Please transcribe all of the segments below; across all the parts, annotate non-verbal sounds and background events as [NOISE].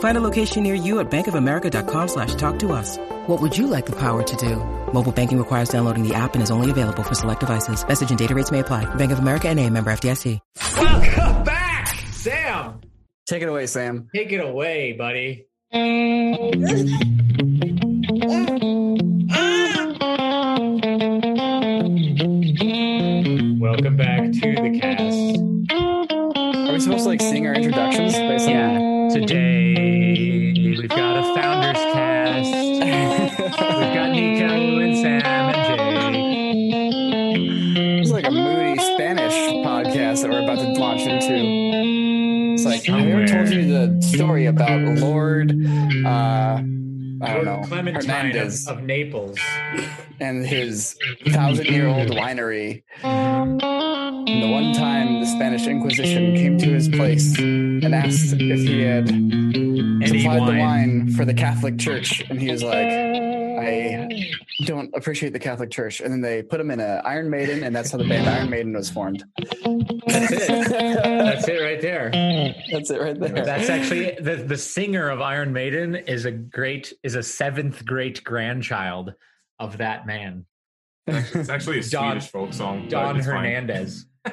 Find a location near you at bankofamerica.com slash talk to us. What would you like the power to do? Mobile banking requires downloading the app and is only available for select devices. Message and data rates may apply. Bank of America and a member FDIC. Welcome back, Sam. Take it away, Sam. Take it away, buddy. Welcome back to the cast. Are we supposed to like sing our introductions? Basically? Yeah. Today we've got a founders cast. We've got Niko and Sam and Jay. It's like a moody Spanish podcast that we're about to launch into. It's like, I never told you the story about Lord, uh, I don't know, Clementine Hernandez of, of Naples. and his thousand-year-old winery? And the one time the Spanish Inquisition came to his place and asked if he had Any supplied the wine. wine for the Catholic Church, and he was like, "I don't appreciate the Catholic Church." And then they put him in an Iron Maiden, and that's how the band Iron Maiden was formed. That's it. That's it right there. That's it right there. That's actually the the singer of Iron Maiden is a great is a seventh great grandchild of that man, It's actually a Don- Swedish folk song. but Don it's. Hernandez. [LAUGHS]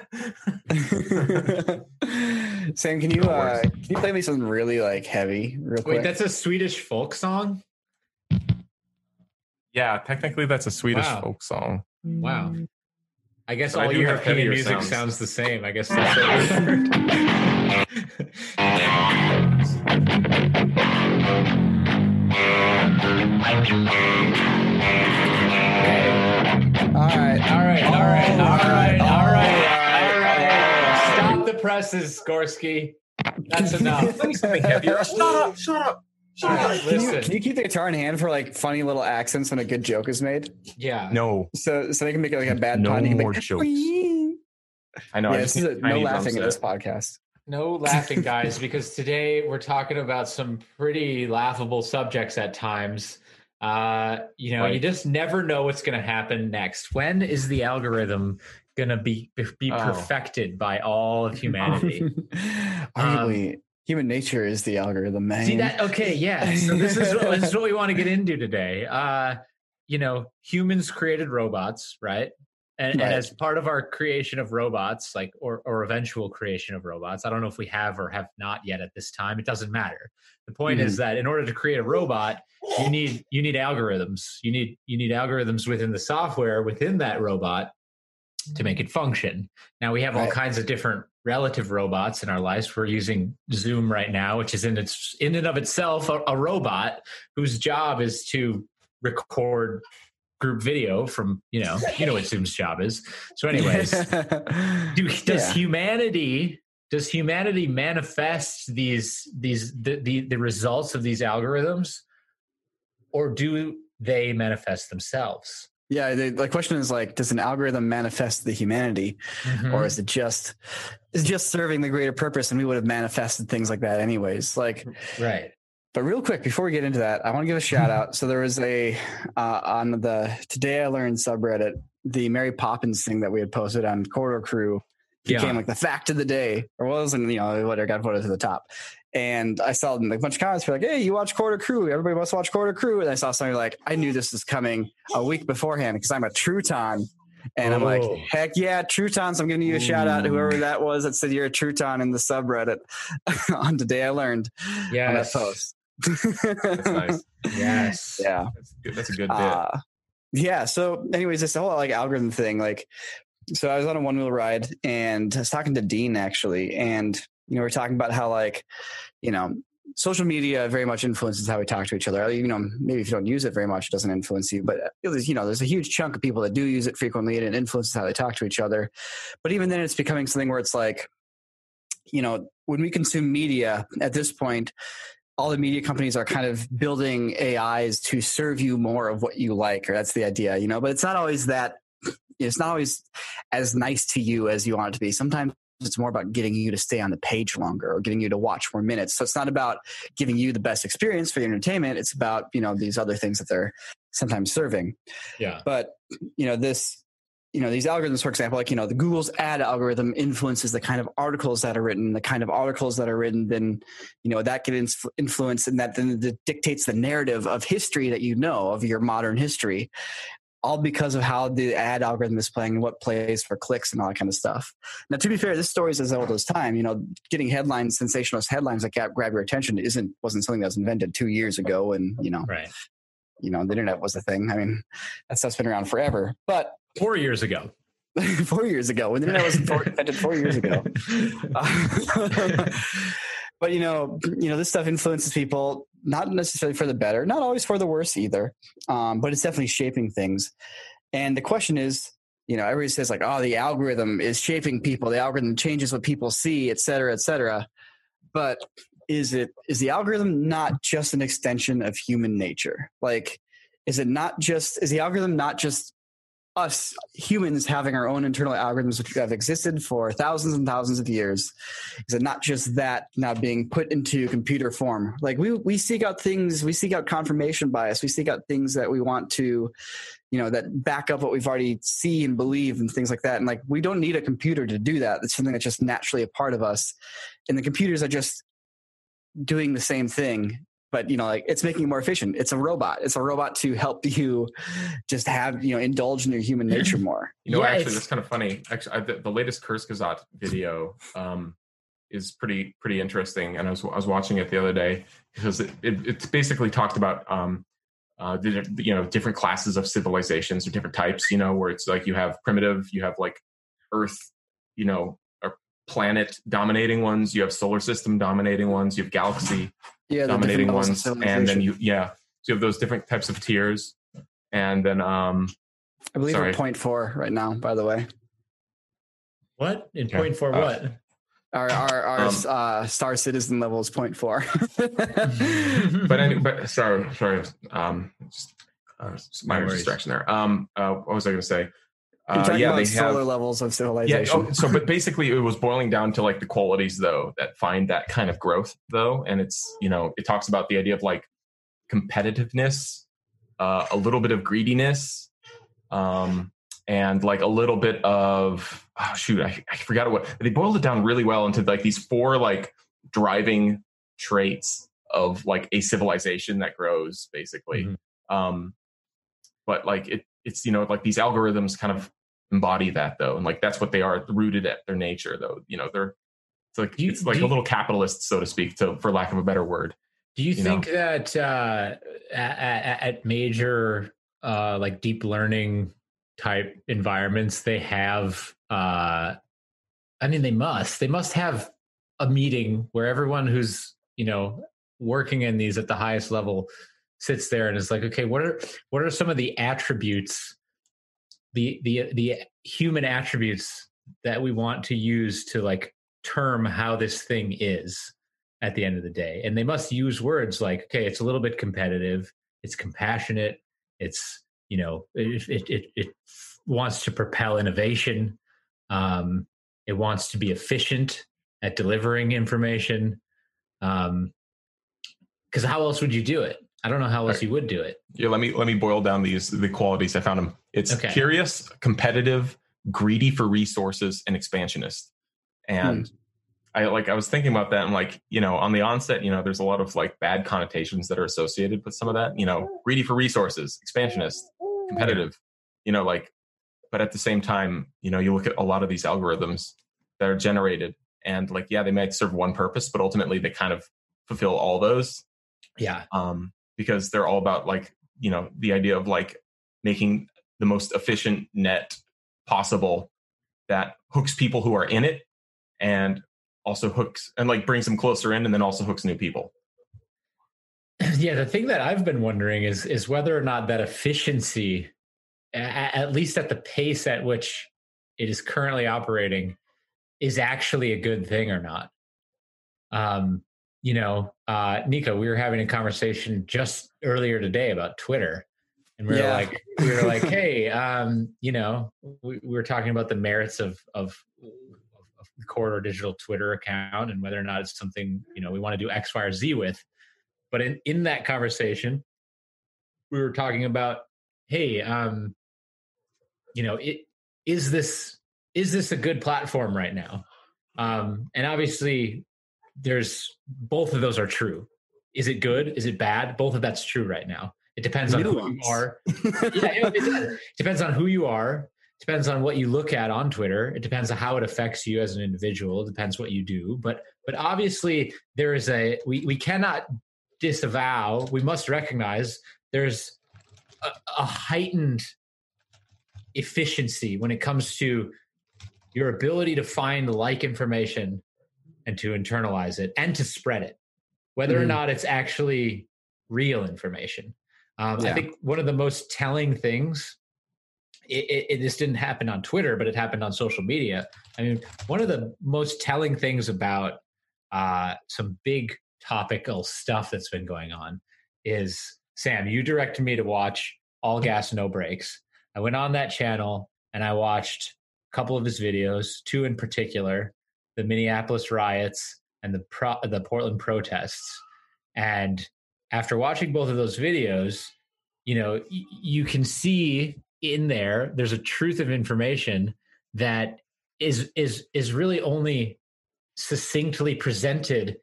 Sam, can you uh, can you play me something really like heavy, real quick? Wait, that's a Swedish folk song. Yeah, technically that's a Swedish Wow. folk song. Wow. Mm. I guess But all do have European heavier music sounds. sounds the same. I guess that's what we've all right, All right, all oh, oh, right, all right, all right, all right. Stop the presses, Gorski. That's [LAUGHS] enough. Something heavier. Shut up! Shut up! Shut! Can you, can you keep the guitar in hand for like funny little accents when a good joke is made? yeah. No, So so they can make it like a bad no pun. You can more make, jokes. I know. yeah, I this is a, a no laughing in this podcast. No laughing, guys, because today we're talking about some pretty laughable subjects at times. Uh, you know, you just never know what's going to happen next. When is the algorithm going to be be Oh. perfected by all of humanity? [LAUGHS] Arguably, human nature is the algorithm, man. See that? Okay, yeah. So this is what, this is what we want to get into today. Uh, you know, humans created robots, right? And, Right. and as part of our creation of robots, like or or eventual creation of robots, I don't know if we have or have not yet at this time. It doesn't matter. The point is that in order to create a robot, you need you need algorithms. You need you need algorithms within the software within that robot to make it function. Now we have all Right. kinds of different relative robots in our lives. We're using Zoom right now, which is in its in and of itself a, a robot whose job is to record group video from you know [LAUGHS] you know what Zoom's job is. So, anyways, do, [LAUGHS] does Yeah. humanity does humanity manifest these these the, the the results of these algorithms, or do they manifest themselves? Yeah, the, the question is like, does an algorithm manifest the humanity, Mhm. or is it just is it just serving the greater purpose? And we would have manifested things like that anyways. Like, right. but real quick before we get into that, I want to give a shout [LAUGHS] out. So there was a uh, on the Today I Learned subreddit, the Mary Poppins thing that we had posted on Corridor Crew became Yeah. like the fact of the day, or wasn't you know whatever got voted to the top. And I saw like, a bunch of comments were like, "Hey, you watch Corridor Crew? Everybody must watch Corridor Crew." And I saw something like, "I knew this was coming a week beforehand because I'm a Truton." And I'm like, Oh. heck yeah, Trutons. I'm giving you a shout out to whoever that was that said you're a Truton in the subreddit [LAUGHS] on today I learned on that post. That's nice. Yes. [LAUGHS] Yeah. That's good. That's a good bit. Uh, yeah. So, anyways, this whole like algorithm thing, like, so I was on a one wheel ride and I was talking to Dean actually, and you know, we are talking about how like, you know, social media very much influences how we talk to each other. You know, maybe if you don't use it very much, it doesn't influence you, but was, you know, there's a huge chunk of people that do use it frequently and it influences how they talk to each other. But even then, it's becoming something where it's like, you know, when we consume media at this point, all the media companies are kind of building AIs to serve you more of what you like, or that's the idea, you know. But it's not always that. It's not always as nice to you as you want it to be. Sometimes it's more about getting you to stay on the page longer or getting you to watch more minutes. So it's not about giving you the best experience for your entertainment. It's about you know these other things that they're sometimes serving. Yeah. But you know this you know these algorithms for example like you know the google's ad algorithm influences the kind of articles that are written the kind of articles that are written then you know that can influ- influence and that then dictates the narrative of history that you know of your modern history all because of how the ad algorithm is playing and what plays for clicks and all that kind of stuff now to be fair this story is as old as time you know getting headlines sensationalist headlines that grab, grab your attention isn't wasn't something that was invented two years ago and you know Right. you know the internet was a thing i mean that stuff's been around forever but Four years ago. [LAUGHS] four years ago when the internet was four, invented four years ago. Uh, [LAUGHS] [LAUGHS] but you know, you know, this stuff influences people not necessarily for the better, not always for the worse either. Um, but it's definitely shaping things. And the question is, you know, everybody says like, oh, the algorithm is shaping people. The algorithm changes what people see, et cetera, et cetera. But is it is the algorithm not just an extension of human nature? Like, is it not just is the algorithm not just us humans having our own internal algorithms which have existed for thousands and thousands of years is it not just that now being put into computer form? Like we we seek out things we seek out confirmation bias we seek out things that we want to you know that back up what we've already see and believe and things like that. And like we don't need a computer to do that. It's something that's just naturally a part of us. And the computers are just doing the same thing but you know like it's making it more efficient it's a robot it's a robot to help [LAUGHS] you just have you know indulge in your human nature [LAUGHS] more You know, Yeah, actually, it's- that's kind of funny. Actually, I, the, the latest Kurzgesagt video um, is pretty pretty interesting, and I was I was watching it the other day because it, it it's basically talked about um, uh, the, you know different classes of civilizations or different types. You know, where it's like you have primitive, you have like Earth, you know, or planet dominating ones, you have solar system dominating ones, you have galaxy [LAUGHS] yeah dominating different levels of ones, and then you yeah, so you have those different types of tiers, and then um, i believe sorry. we're point four right now by the way What? In Okay. point for Uh, what? our our, our Um, uh, star citizen level is point four [LAUGHS] but any, but sorry, sorry, um, just uh, minor worries. distraction there. Um, uh, what was I going to say? You're Uh, yeah, about solar have. levels of Yeah. civilization Oh, so, but basically, it was boiling down to like the qualities, though, that find that kind of growth, though, and it's you know, it talks about the idea of like competitiveness, uh, a little bit of greediness, um, and like a little bit of oh, shoot, I, I forgot what they boiled it down really well into like these four like driving traits of like a civilization that grows, basically. Mhm. Um, but like it, it's you know like these algorithms kind of embody that though, and like that's what they are rooted at their nature, though. You know, they're it's like you- it's like a you- little capitalist, so to speak, to for lack of a better word. Do you, you know? think that uh, at, at major uh, like deep learning type environments they have? Uh, I mean, they must. They must have a meeting where everyone who's you know working in these at the highest level sits there and is like, okay, what are what are some of the attributes, the the the human attributes that we want to use to like term how this thing is at the end of the day. And they must use words like, okay, it's a little bit competitive, it's compassionate, it's, you know, it, it, it, it wants to propel innovation, um, it wants to be efficient at delivering information. Um, because how else would you do it? I don't know how else Right. you would do it. Yeah, let me let me boil down these the qualities I found them. It's Okay. curious, competitive, greedy for resources, and expansionist. And hmm. I like I was thinking about that and like, you know, on the onset, you know, there's a lot of like bad connotations that are associated with some of that, you know, greedy for resources, expansionist, competitive, you know, like but at the same time, you know, you look at a lot of these algorithms that are generated and like yeah, they might serve one purpose, but ultimately they kind of fulfill all those. Yeah. Um because they're all about like, you know, the idea of like making the most efficient net possible that hooks people who are in it and also hooks and like brings them closer in and then also hooks new people. [CLEARS THROAT] Yeah the thing that i've been wondering is is whether or not that efficiency at least at the pace at which it is currently operating is actually a good thing or not. Um you know uh niko we were having a conversation just earlier today about twitter and we were yeah. like we were like hey um you know we, we were talking about the merits of of the corridor digital twitter account and whether or not it's something you know we want to do x y or z with but in in that conversation we were talking about hey um you know it is this is this a good platform right now um and obviously there's both of those are true. Is it good? Is it bad? Both of that's true right now. It depends on who you are. [LAUGHS] Yeah, it, it depends on who you are. Depends on what you look at on Twitter. It depends on how it affects you as an individual. It depends what you do. But but obviously there is a we, we cannot disavow, we must recognize there's a, a heightened efficiency when it comes to your ability to find like information and to internalize it and to spread it, whether mm-hmm. or not it's actually real information. Um, yeah. I think one of the most telling things it, it, it, this didn't happen on Twitter, but it happened on social media. I mean, one of the most telling things about uh, some big topical stuff that's been going on is Sam. You directed me to watch All Gas No Brakes. I went on that channel and I watched a couple of his videos, two in particular, the Minneapolis riots and the pro- the Portland protests. And after watching both of those videos, you know, y- you can see in there there's a truth of information that is is is really only succinctly presented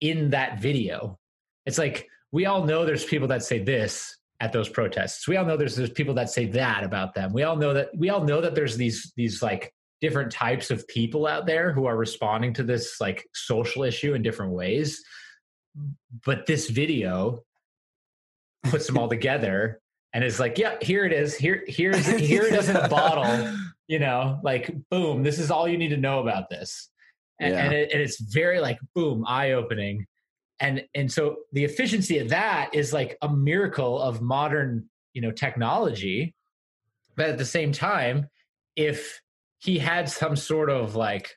in that video. It's like we all know there's people that say this at those protests. We all know there's there's people that say that about them. We all know that we all know that there's these these like different types of people out there who are responding to this like social issue in different ways but this video puts them all [LAUGHS] together and it's like, yeah, here it is. Here, here's here it is in a [LAUGHS] bottle. You know, like boom, this is all you need to know about this, and, yeah. and, it, and it's very like boom, eye opening, and and so the efficiency of that is like a miracle of modern you know technology, but at the same time, if he had some sort of like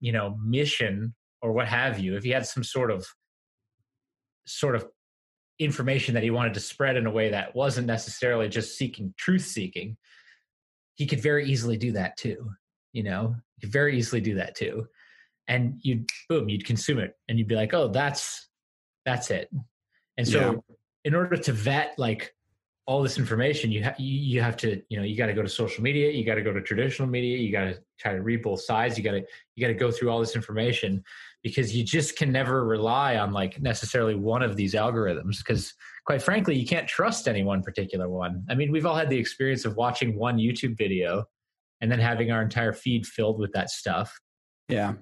you know mission or what have you, if he had some sort of sort of information that he wanted to spread in a way that wasn't necessarily just seeking truth seeking he could very easily do that too you know? He could very easily do that too. And you'd boom you'd consume it and you'd be like oh that's that's it. And so yeah. in order to vet like all this information you have you have to you know you got to go to social media you got to go to traditional media you got to try to read both sides you got to you got to go through all this information because you just can never rely on like necessarily one of these algorithms because quite frankly you can't trust any one particular one. I mean we've all had the experience of watching one youtube video and then having our entire feed filled with that stuff. Yeah.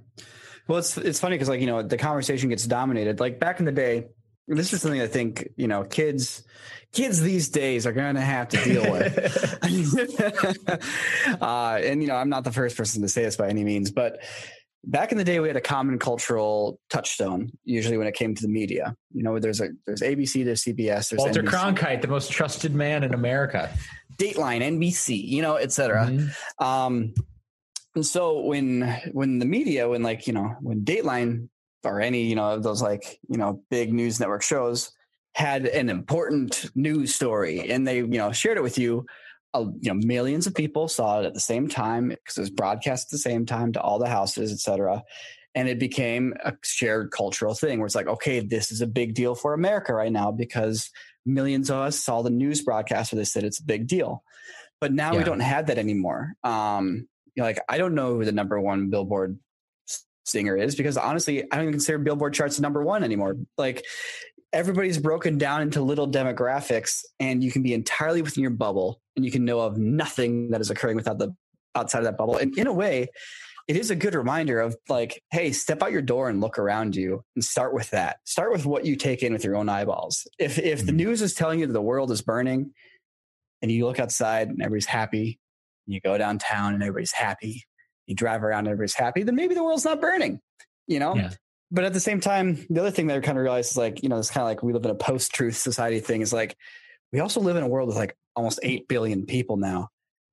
Well it's it's funny because like you know the conversation gets dominated. Like back in the day this is something I think you know kids kids these days are going to have to deal with. [LAUGHS] uh, and you know, I'm not the first person to say this by any means, but back in the day we had a common cultural touchstone usually when it came to the media you know there's a there's abc there's cbs there's walter NBC. cronkite the most trusted man in america dateline nbc you know etc mm-hmm. um and so when when the media when like you know when dateline or any you know of those like you know big news network shows had an important news story and they you know shared it with you. You know millions of people saw it at the same time because it was broadcast at the same time to all the houses etc and it became a shared cultural thing where it's like okay this is a big deal for america right now because millions of us saw the news broadcast where they said it's a big deal. But now yeah. we don't have that anymore. Um you know, like i don't know who the number one billboard stinger is because honestly, I don't even consider Billboard charts number one anymore. Like everybody's broken down into little demographics, and you can be entirely within your bubble, and you can know of nothing that is occurring without the outside of that bubble. And in a way, it is a good reminder of like, hey, step out your door and look around you and start with that. Start with what you take in with your own eyeballs. If if the mm-hmm. news is telling you that the world is burning and you look outside and everybody's happy, and you go downtown and everybody's happy, you drive around everybody's happy, then maybe the world's not burning, you know? Yeah. But at the same time, the other thing that I kind of realized is like, you know, it's kind of like we live in a post truth society thing is like, we also live in a world with like almost 8 billion people now.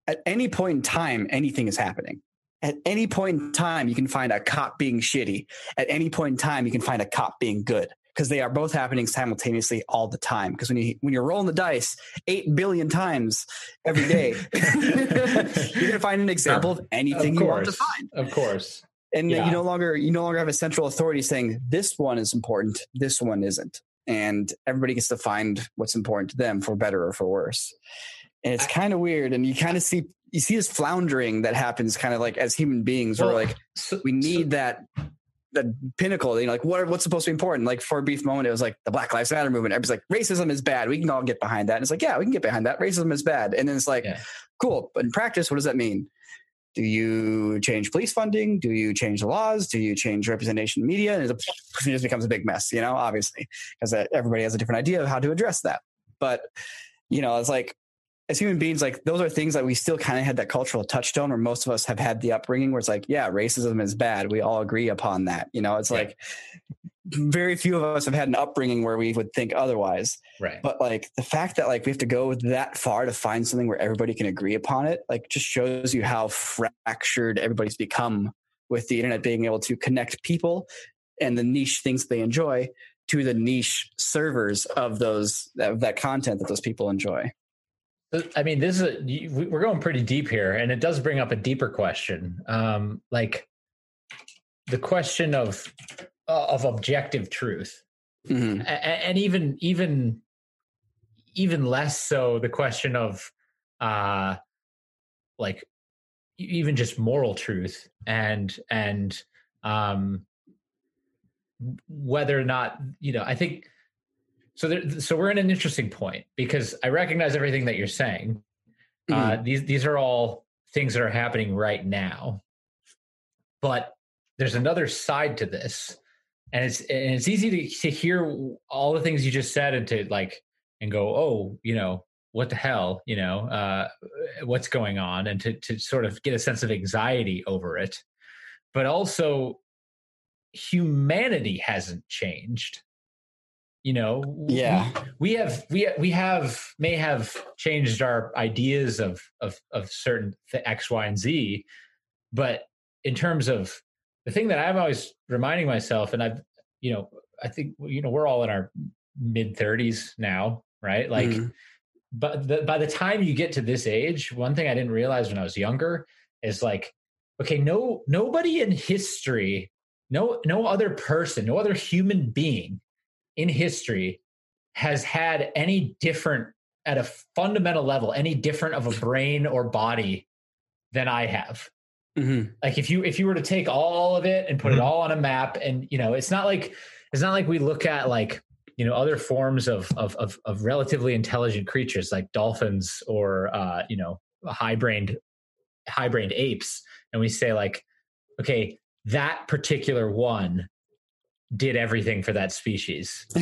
At any point in time, anything is happening. At any point in time, you can find a cop being shitty. At any point in time, you can find a cop being good because they are both happening simultaneously all the time. Because when you when you're rolling the dice eight billion times every day, [LAUGHS] you're gonna find an example of anything of you want to find. Of course. And yeah. you no longer you no longer have a central authority saying this one is important, this one isn't. And everybody gets to find what's important to them for better or for worse. And it's kind of weird. And you kind of see you see this floundering that happens kind of like as human beings well, where like so, we need so, that the pinnacle. You know, like what what's supposed to be important? Like for a brief moment, it was like the Black Lives Matter movement. Everybody's like, racism is bad. We can all get behind that. And it's like, yeah, we can get behind that. Racism is bad. And then it's like, yeah. cool. But in practice, what does that mean? Do you change police funding? Do you change the laws? Do you change representation in media? And it just becomes a big mess, you know, obviously, because uh, everybody has a different idea of how to address that. But, you know, it's like as human beings, like those are things that we still kind of had that cultural touchstone where most of us have had the upbringing where it's like, yeah, racism is bad. We all agree upon that. You know, it's yeah. like very few of us have had an upbringing where we would think otherwise. Right. But like the fact that like we have to go that far to find something where everybody can agree upon it, like just shows you how fractured everybody's become with the internet being able to connect people and the niche things they enjoy to the niche servers of those of that content that those people enjoy. I mean, this is a, we're going pretty deep here, and it does bring up a deeper question, um, like the question of uh, of objective truth, mm-hmm. and, and even even even less so the question of uh, like even just moral truth and and um, whether or not you know. I think so, there, so we're in an interesting point because I recognize everything that you're saying. Uh, mm-hmm. Uh, these these are all things that are happening right now, but there's another side to this, and it's and it's easy to to hear all the things you just said and to like and go, oh, you know, what the hell, you know, uh, what's going on, and to to sort of get a sense of anxiety over it, but also humanity hasn't changed you know yeah. we, we, have we we have may have changed our ideas of of of certain x y and z. But in terms of the thing that i'm always reminding myself and i've you know i think you know we're all in our mid 30s now right? Like mm-hmm. but the, by the time you get to this age one thing i didn't realize when i was younger is like okay no nobody in history no no other person no other human being in history has had any different at a fundamental level any different of a brain or body than i have mm-hmm. like if you if you were to take all of it and put mm-hmm. it all on a map and you know it's not like it's not like we look at like you know other forms of of of, of relatively intelligent creatures like dolphins or uh you know high brained high brained apes and we say like okay that particular one did everything for that species. [LAUGHS]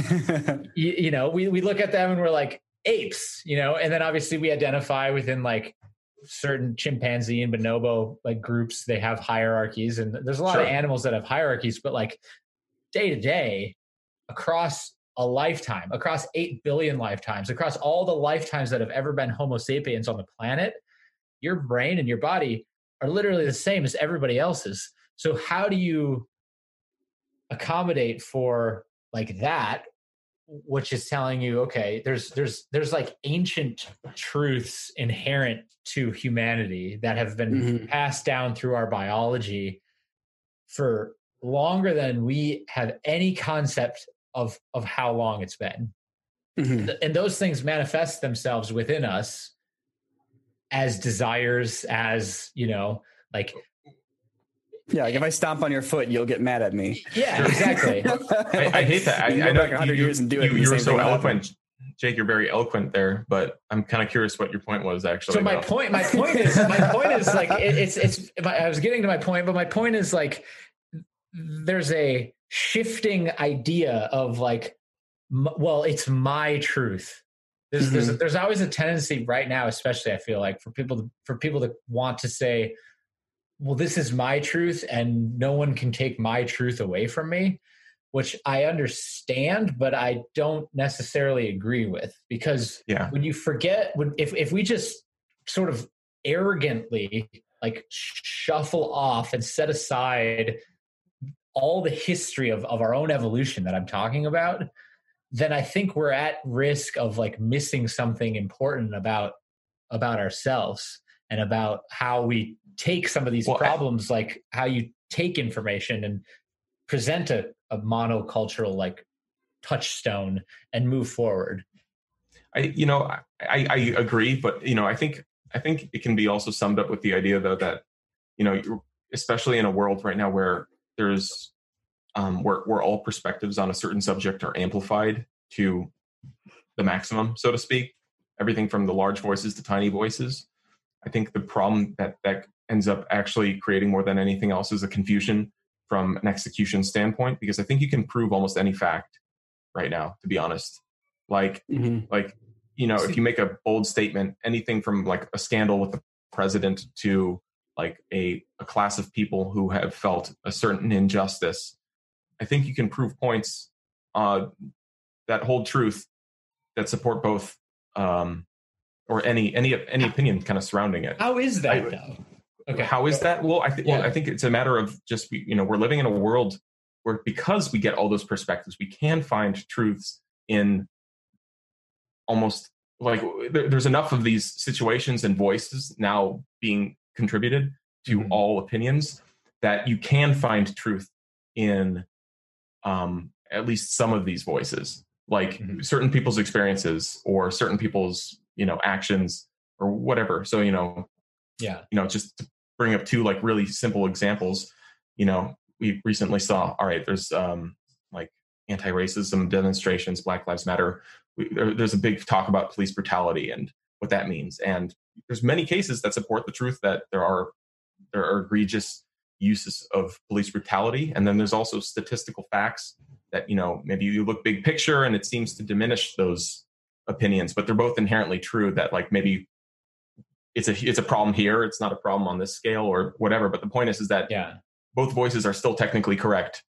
you, you, know, we, we look at them and we're like apes, you know, and then obviously we identify within like certain chimpanzee and bonobo like groups, they have hierarchies and there's a lot sure. of animals that have hierarchies, but like day to day across a lifetime, across 8 billion lifetimes, across all the lifetimes that have ever been Homo sapiens on the planet, your brain and your body are literally the same as everybody else's. So how do you accommodate for like that which is telling you okay there's there's there's like ancient truths inherent to humanity that have been mm-hmm. passed down through our biology for longer than we have any concept of of how long it's been mm-hmm. and those things manifest themselves within us as desires as you know like Yeah, like if I stomp on your foot, you'll get mad at me. Yeah, exactly. [LAUGHS] I, I hate that. I, You I know back 100 you, years and do it, You, and the you were so thing will happen. eloquent, Jake. You're very eloquent there, but I'm kind of curious what your point was actually. so my though. point, my point is, my point is like it, it's it's. I was getting to my point, but my point is like there's a shifting idea of like, m- well, it's my truth. There's, there's, Mm-hmm. there's always a tendency right now, especially I feel like for people to, for people to want to say, well, this is my truth and no one can take my truth away from me, which I understand, but I don't necessarily agree with because Yeah. when you forget, when if, if we just sort of arrogantly like shuffle off and set aside all the history of, of our own evolution that I'm talking about, then I think we're at risk of like missing something important about about ourselves and about how we take some of these Well, I- problems, like how you take information and present a, a monocultural like touchstone and move forward. I, you know, I, I I agree, but you know, I think I think it can be also summed up with the idea though that you know, especially in a world right now where there's um, where where all perspectives on a certain subject are amplified to the maximum, so to speak. Everything from the large voices to tiny voices. I think the problem that that ends up actually creating more than anything else is a confusion from an execution standpoint, because I think you can prove almost any fact right now, to be honest. Like Mhm. like you know if you make a bold statement anything from like a scandal with the president to like a, a class of people who have felt a certain injustice i think you can prove points uh, that hold truth that support both um, or any any any opinion kind of surrounding it How is that I- though? Okay. how is that? Well, I think well, I think it's a matter of just you know we're living in a world where because we get all those perspectives, we can find truths in almost like there, there's enough of these situations and voices now being contributed to Mhm. all opinions that you can find truth in um, at least some of these voices, like Mhm. certain people's experiences or certain people's you know actions or whatever. So you know Yeah. you know, just to bring up two like really simple examples, you know, we recently saw, all right, there's um, like anti-racism demonstrations, Black Lives Matter. We, there, there's a big talk about police brutality and what that means. And there's many cases that support the truth that there are there are egregious uses of police brutality. And then there's also statistical facts that, you know, maybe you look big picture and it seems to diminish those opinions, but they're both inherently true that like maybe it's a it's a problem here it's not a problem on this scale or whatever but the point is is that Yeah. both voices are still technically correct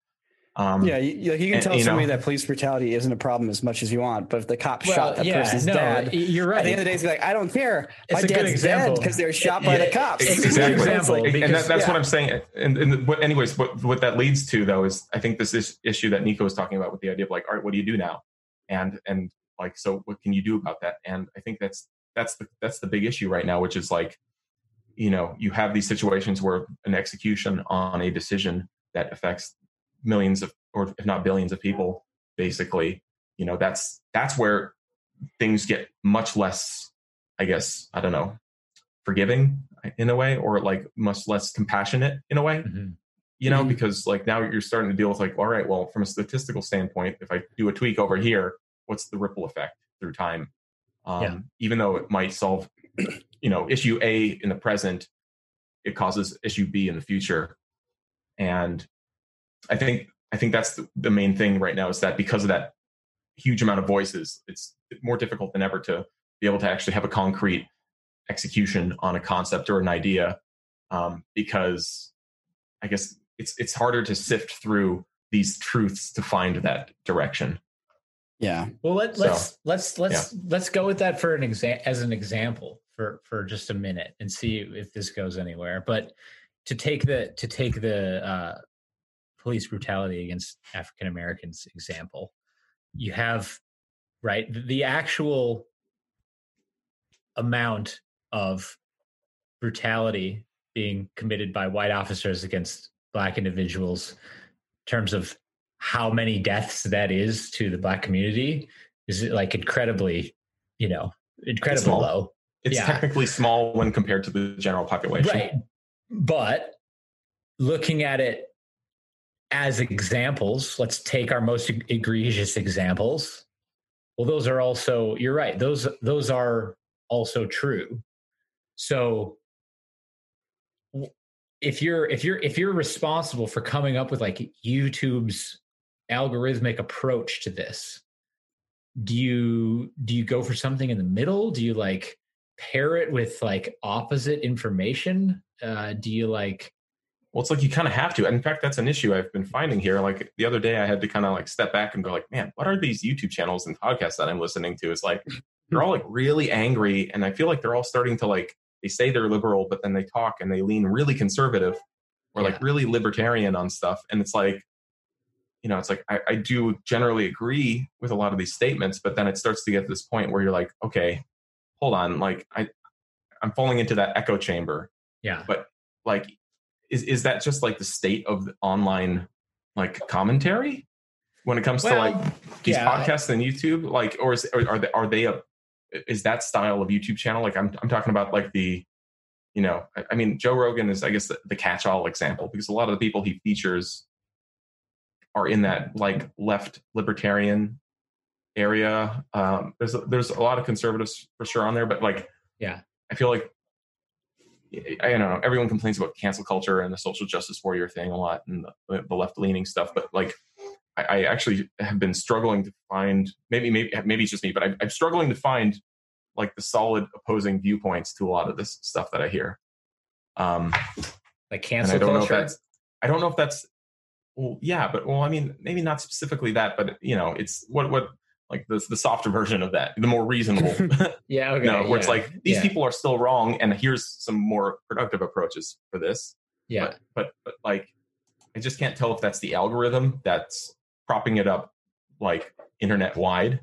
um Yeah, you, you, you can and- tell you somebody know- that police brutality isn't a problem as much as you want, but if the cop Well, shot that yeah, person's no, dad, you're right. at the end of the day, he's like, I don't care. It's My a good dad's example. dead because they were shot by Yeah, the cops. it's a good exactly example and because- that, that's yeah. what i'm saying and, and what anyways what, what that leads to though is i think this is issue that niko was talking about with the idea of like all right what do you do now and and like so what can you do about that and i think that's that's the that's the big issue right now which is like you know you have these situations where an execution on a decision that affects millions of or if not billions of people basically you know that's that's where things get much less i guess i don't know forgiving in a way or like much less compassionate in a way Mhm. you know Mhm. because like now you're starting to deal with like all right well from a statistical standpoint if i do a tweak over here what's the ripple effect through time um, Yeah. even though it might solve [CLEARS THROAT] you know issue a in the present it causes issue b in the future and i think i think that's the, the main thing right now is that because of that huge amount of voices it's more difficult than ever to be able to actually have a concrete execution on a concept or an idea um, because i guess it's it's harder to sift through these truths to find that direction yeah. Well, let, So, let's let's let's let's go with that for an exam as an example for for just a minute and see if this goes anywhere. But to take the to take the uh, police brutality against African Americans example, you have right the, the actual amount of brutality being committed by white officers against black individuals in terms of how many deaths that is to the black community is like incredibly you know incredibly small. low it's Yeah. technically small when compared to the general population right but looking at it as examples, let's take our most egregious examples. Well, those are also you're right. Those those are also true. So if you're if you're if you're responsible for coming up with like YouTube's algorithmic approach to this, do you do you go for something in the middle? Do you like pair it with like opposite information? Uh, do you like well, it's like you kind of have to. In fact, that's an issue I've been finding here. Like the other day, I had to kind of like step back and go, like, man, what are these YouTube channels and podcasts that I'm listening to? It's like they're all like really angry, and I feel like they're all starting to like they say they're liberal, but then they talk and they lean really conservative or yeah. like really libertarian on stuff. And it's like, you know, it's like I, I do generally agree with a lot of these statements, but then it starts to get to this point where you're like, okay, hold on, like I I'm falling into that echo chamber. Yeah. But like is is that just like the state of the online like commentary when it comes well, to like these yeah. podcasts and YouTube? Like, or is or are they are they a is that style of YouTube channel? Like, I'm I'm talking about like the you know, I, I mean, Joe Rogan is I guess the, the catch-all example because a lot of the people he features are in that like left libertarian area. Um, there's a, there's a lot of conservatives for sure on there, but like, yeah, I feel like I don't know. Everyone complains about cancel culture and the social justice warrior thing a lot and the, the left leaning stuff, but like, I, I, actually have been struggling to find maybe maybe maybe it's just me, but I, I'm struggling to find like the solid opposing viewpoints to a lot of this stuff that I hear. Um, like cancel I don't culture. Know if that's, I don't know if that's well, yeah, but well, I mean, maybe not specifically that, but you know, it's what what like the the softer version of that, the more reasonable. [LAUGHS] yeah, [LAUGHS] okay. no, where yeah. it's like these yeah. people are still wrong, and here's some more productive approaches for this. Yeah, but, but but like, I just can't tell if that's the algorithm that's propping it up like internet wide,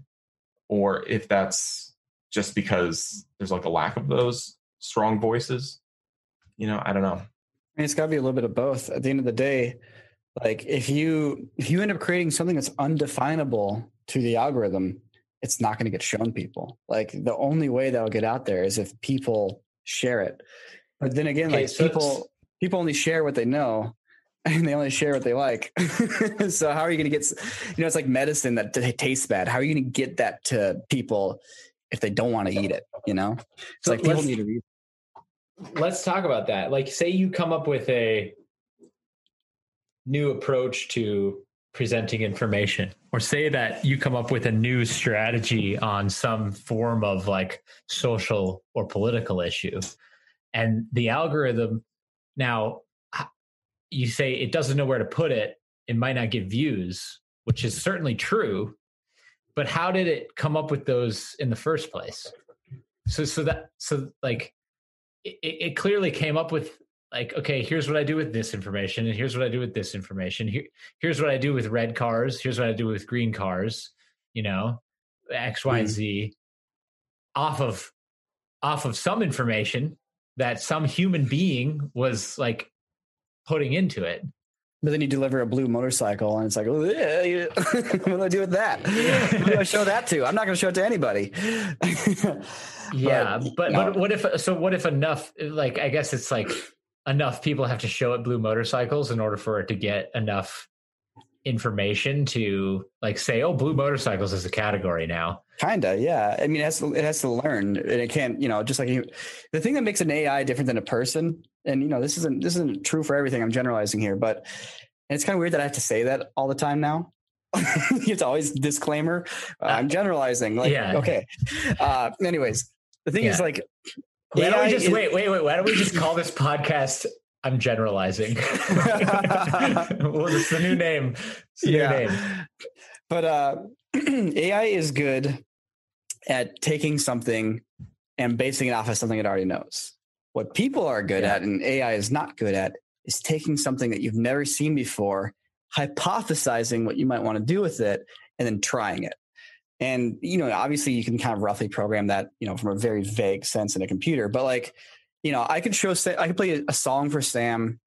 or if that's just because there's like a lack of those strong voices. You know, I don't know. I mean, it's got to be a little bit of both. At the end of the day, like if you if you end up creating something that's undefinable to the algorithm, it's not going to get shown people. Like the only way that'll get out there is if people share it. But then again, okay, like so people people only share what they know [LAUGHS] and they only share what they like. [LAUGHS] so how are you going to get you know it's like medicine that t- tastes bad. How are you going to get that to people if they don't want to eat it, you know? It's so like people need to read. Let's talk about that. Like say you come up with a new approach to presenting information or say that you come up with a new strategy on some form of like social or political issue. And the algorithm now you say it doesn't know where to put it it might not get views which is certainly true but how did it come up with those in the first place? So so that so like it, it clearly came up with like okay here's what i do with this information and here's what i do with this information Here, here's what i do with red cars here's what i do with green cars you know x y and mm. z off of off of some information that some human being was like putting into it but then you deliver a blue motorcycle and it's like, oh, yeah, [LAUGHS] what do I do with that? [LAUGHS] Who do I show that to? I'm not going to show it to anybody. [LAUGHS] yeah. But, but, no. but what if, so what if enough, like, I guess it's like enough people have to show it blue motorcycles in order for it to get enough information to like say, oh, blue motorcycles is a category now. Kinda, yeah. I mean, it has to, it has to learn, and it can't, you know, just like you, the thing that makes an AI different than a person. And you know, this isn't this isn't true for everything. I'm generalizing here, but it's kind of weird that I have to say that all the time now. [LAUGHS] it's always disclaimer. Uh, I'm generalizing. Like, yeah. Okay. Uh, anyways, the thing yeah. is like why don't we just is, wait, wait, wait? Why don't we just call this podcast I'm generalizing. [LAUGHS] well, it's the new name. It's the yeah. new name. But uh, [CLEARS THROAT] AI is good at taking something and basing it off of something it already knows. What people are good yeah. at and AI is not good at is taking something that you've never seen before, hypothesizing what you might want to do with it, and then trying it. And, you know, obviously you can kind of roughly program that, you know, from a very vague sense in a computer, but like, you know, I could show, I could play a song for Sam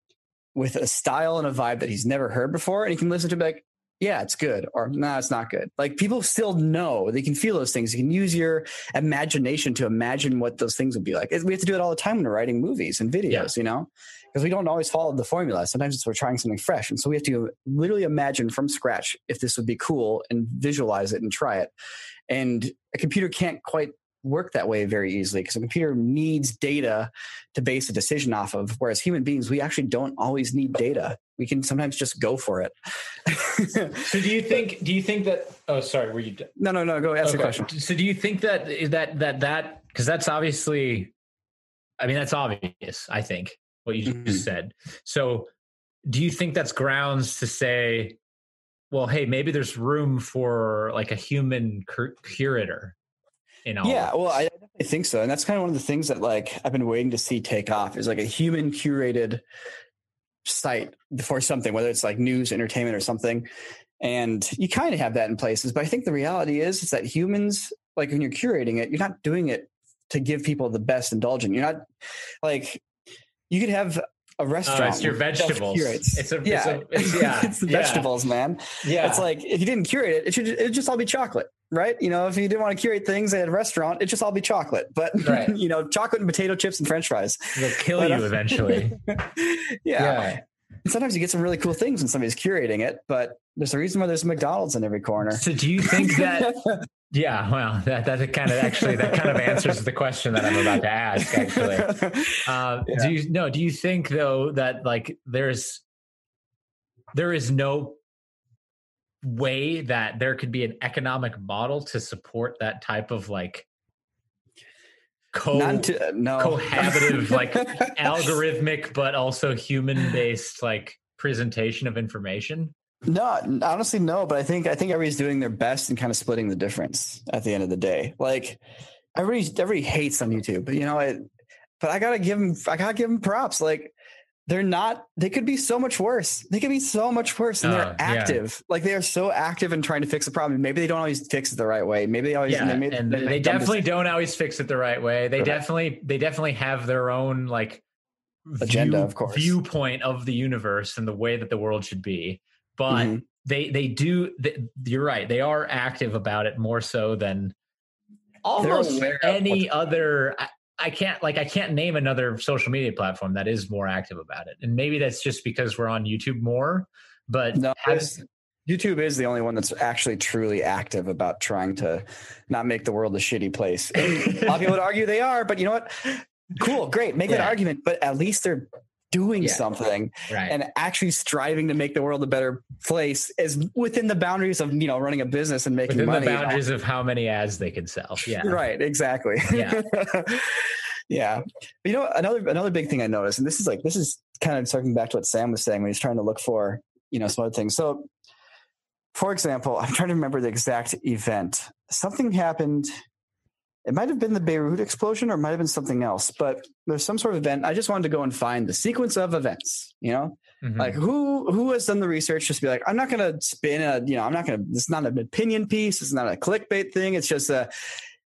with a style and a vibe that he's never heard before. And he can listen to like, yeah, it's good, or no, nah, it's not good. Like people still know they can feel those things. You can use your imagination to imagine what those things would be like. We have to do it all the time when we're writing movies and videos, yeah. you know, because we don't always follow the formula. Sometimes it's we're trying something fresh, and so we have to literally imagine from scratch if this would be cool and visualize it and try it. And a computer can't quite work that way very easily because a computer needs data to base a decision off of whereas human beings we actually don't always need data. We can sometimes just go for it. So do you think do you think that oh sorry were you no no no go ask okay. the question. So do you think that that that that because that's obviously i mean that's obvious i think what you mm-hmm. just said. So do you think that's grounds to say well hey maybe there's room for like a human cur- curator you know yeah well i definitely think so and that's kind of one of the things that like i've been waiting to see take off is like a human curated site for something whether it's like news entertainment or something and you kind of have that in places but i think the reality is is that humans like when you're curating it you're not doing it to give people the best indulgent you're not like you could have a restaurant. Uh, it's your vegetables. It's a, yeah, it's, a, it's, yeah, [LAUGHS] it's the yeah. vegetables, man. Yeah, it's like if you didn't curate it, it should it just all be chocolate, right? You know, if you didn't want to curate things at a restaurant, it'd just all be chocolate. But [LAUGHS] right. you know, chocolate and potato chips and French fries. They'll kill but, you uh, eventually. [LAUGHS] yeah. yeah. And sometimes you get some really cool things when somebody's curating it, but there's a reason why there's McDonald's in every corner. So do you think that [LAUGHS] Yeah, well, that that kind of actually that kind of answers the question that I'm about to ask. Actually, uh, yeah. do you no? Do you think though that like there's there is no way that there could be an economic model to support that type of like co to, uh, no. cohabitive [LAUGHS] like algorithmic but also human based like presentation of information no, honestly, no. But I think I think everybody's doing their best and kind of splitting the difference at the end of the day. Like everybody, everybody hates on YouTube, but you know, it, but I gotta give them, I gotta give them props. Like they're not, they could be so much worse. They could be so much worse, and uh, they're active. Yeah. Like they are so active in trying to fix a problem. Maybe they don't always fix it the right way. Maybe they always, yeah, they, and they, they definitely don't always fix it the right way. They right. definitely, they definitely have their own like agenda, view, of course, viewpoint of the universe and the way that the world should be but mm-hmm. they they do they, you're right they are active about it more so than almost any other I, can't like i can't name another social media platform that is more active about it. And maybe that's just because we're on youtube more but no, has, youtube is the only one that's actually truly active about trying to not make the world a shitty place. [LAUGHS] A lot of people would argue they are but you know what? Cool great make yeah. that argument but at least they're doing yeah. something right. and actually striving to make the world a better place is within the boundaries of you know running a business and making within money. the boundaries of how many ads they can sell. Yeah, right. Exactly. Yeah. [LAUGHS] yeah. But you know another another big thing I noticed, and this is like this is kind of circling back to what Sam was saying when he's trying to look for you know some other things. So, for example, I'm trying to remember the exact event. Something happened it might have been the Beirut explosion or it might have been something else, but there's some sort of event. I just wanted to go and find the sequence of events, you know, mm-hmm. like who, who has done the research? Just be like, I'm not going to spin a, you know, I'm not this is not an opinion piece. It's not a clickbait thing. It's just a,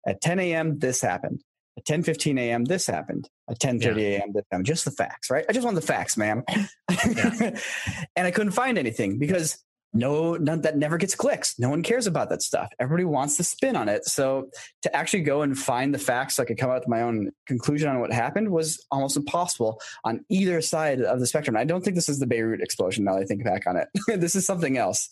at 10 a.m. this happened. At 10 15 a.m. this happened. At 10 30 a.m. this happened. Just the facts, right? I just want the facts. Yeah. [LAUGHS] and I couldn't find anything because no none, that never gets clicks. No one cares about that stuff. Everybody wants to spin on it. So to actually go and find the facts so i could come out with my own conclusion on what happened was almost impossible on either side of the spectrum. I don't think this is the beirut explosion now that i think back on it. [LAUGHS] This is something else.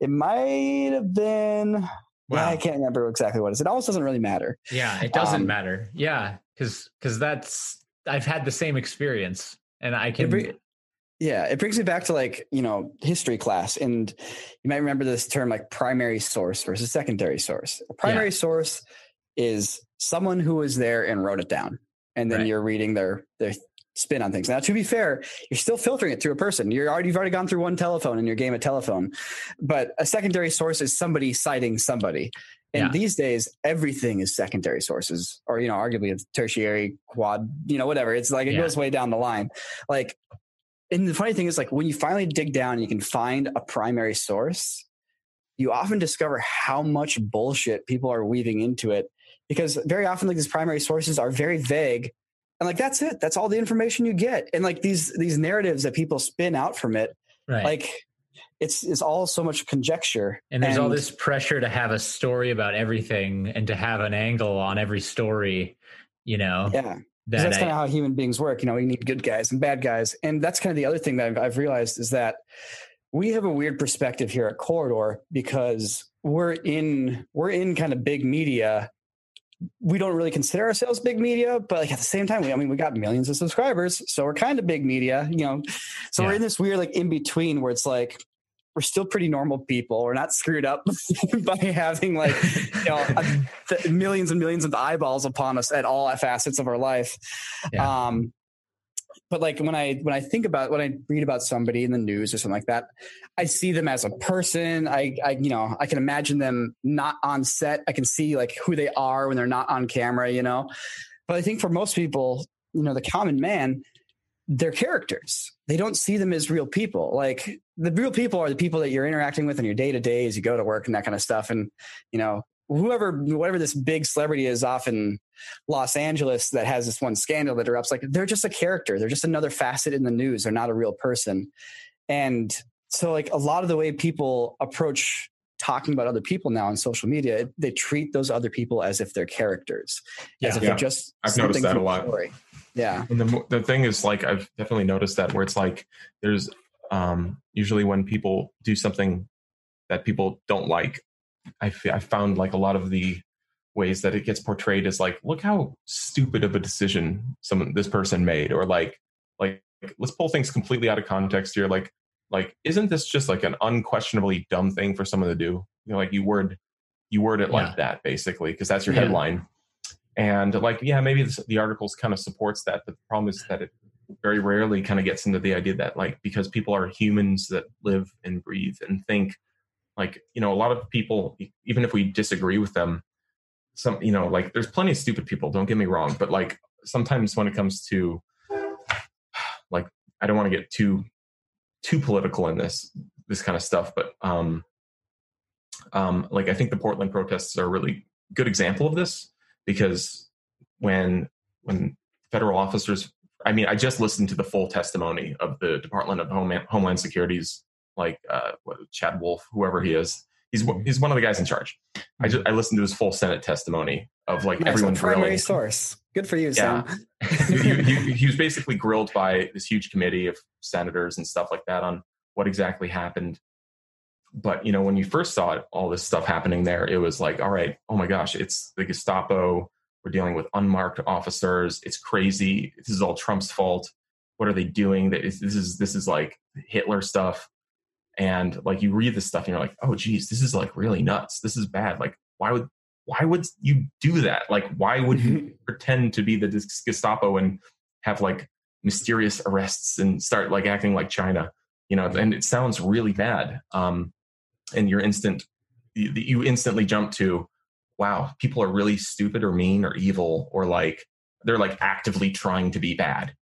It might have been wow. i can't remember exactly what it is. It almost doesn't really matter. Yeah it doesn't um, matter. Yeah because because that's i've had the same experience and i can yeah, it brings me back to like, you know, history class. And you might remember this term like primary source versus secondary source. A primary yeah. source is someone who was there and wrote it down. And then right. you're reading their their spin on things. Now, to be fair, you're still filtering it through a person. You're already you've already gone through one telephone in your game of telephone. But a secondary source is somebody citing somebody. And yeah. these days, everything is secondary sources, or you know, arguably it's tertiary, quad, you know, whatever. It's like it yeah. goes way down the line. Like and the funny thing is like when you finally dig down and you can find a primary source you often discover how much bullshit people are weaving into it because very often like these primary sources are very vague and like that's it that's all the information you get and like these these narratives that people spin out from it right. like it's it's all so much conjecture. And there's all this pressure to have a story about everything and to have an angle on every story, you know. Yeah. That that's kind of how human beings work. You know, we need good guys and bad guys. And that's kind of the other thing that I've, I've realized is that we have a weird perspective here at Corridor because we're in we're in kind of big media we don't really consider ourselves big media, but like at the same time, we, I mean, we got millions of subscribers, so we're kind of big media, you know. So yeah. we're in this weird like in between where it's like we're still pretty normal people. We're not screwed up [LAUGHS] by having like you know [LAUGHS] millions and millions of eyeballs upon us at all facets of our life. Yeah. Um, but like when i when i think about when i read about somebody in the news or something like that i see them as a person i i you know i can imagine them not on set i can see like who they are when they're not on camera you know but i think for most people you know the common man they're characters they don't see them as real people like the real people are the people that you're interacting with in your day to day as you go to work and that kind of stuff and you know whoever whatever this big celebrity is off in Los Angeles that has this one scandal that erupts, like they're just a character. They're just another facet in the news. They're not a real person. And so like a lot of the way people approach talking about other people now on social media, they treat those other people as if they're characters, yeah. as if yeah. they're just. I've noticed that a lot. Story. Yeah. And the the thing is, like, I've definitely noticed that where it's like there's um, usually when people do something that people don't like, I, I found like a lot of the ways that it gets portrayed as like, look how stupid of a decision some this person made, or like, like let's pull things completely out of context here. Like, like isn't this just like an unquestionably dumb thing for someone to do? You know, like you word you word it yeah. like that basically because that's your yeah. headline. And like, yeah, maybe this, the articles kind of supports that, but the problem is that it very rarely kind of gets into the idea that like because people are humans that live and breathe and think like you know a lot of people even if we disagree with them some you know like there's plenty of stupid people don't get me wrong but like sometimes when it comes to [SIGHS] like i don't want to get too too political in this this kind of stuff but um um like i think the portland protests are a really good example of this because when when federal officers i mean i just listened to the full testimony of the department of homeland, homeland security's like uh, what, Chad Wolf, whoever he is. He's mm-hmm. he's one of the guys in charge. I just I listened to his full Senate testimony of like nice, everyone's primary grilling. source. Good for you, yeah. Sam. [LAUGHS] he, he, he was basically grilled by this huge committee of senators and stuff like that on what exactly happened. But you know, when you first saw it, all this stuff happening there, it was like, all right, oh my gosh, it's the Gestapo. We're dealing with unmarked officers. It's crazy. This is all Trump's fault. What are they doing? This is this is like Hitler stuff and like you read this stuff and you're like oh geez this is like really nuts this is bad like why would why would you do that like why would you [LAUGHS] pretend to be the gestapo and have like mysterious arrests and start like acting like china you know and it sounds really bad um and your instant you, you instantly jump to wow people are really stupid or mean or evil or like they're like actively trying to be bad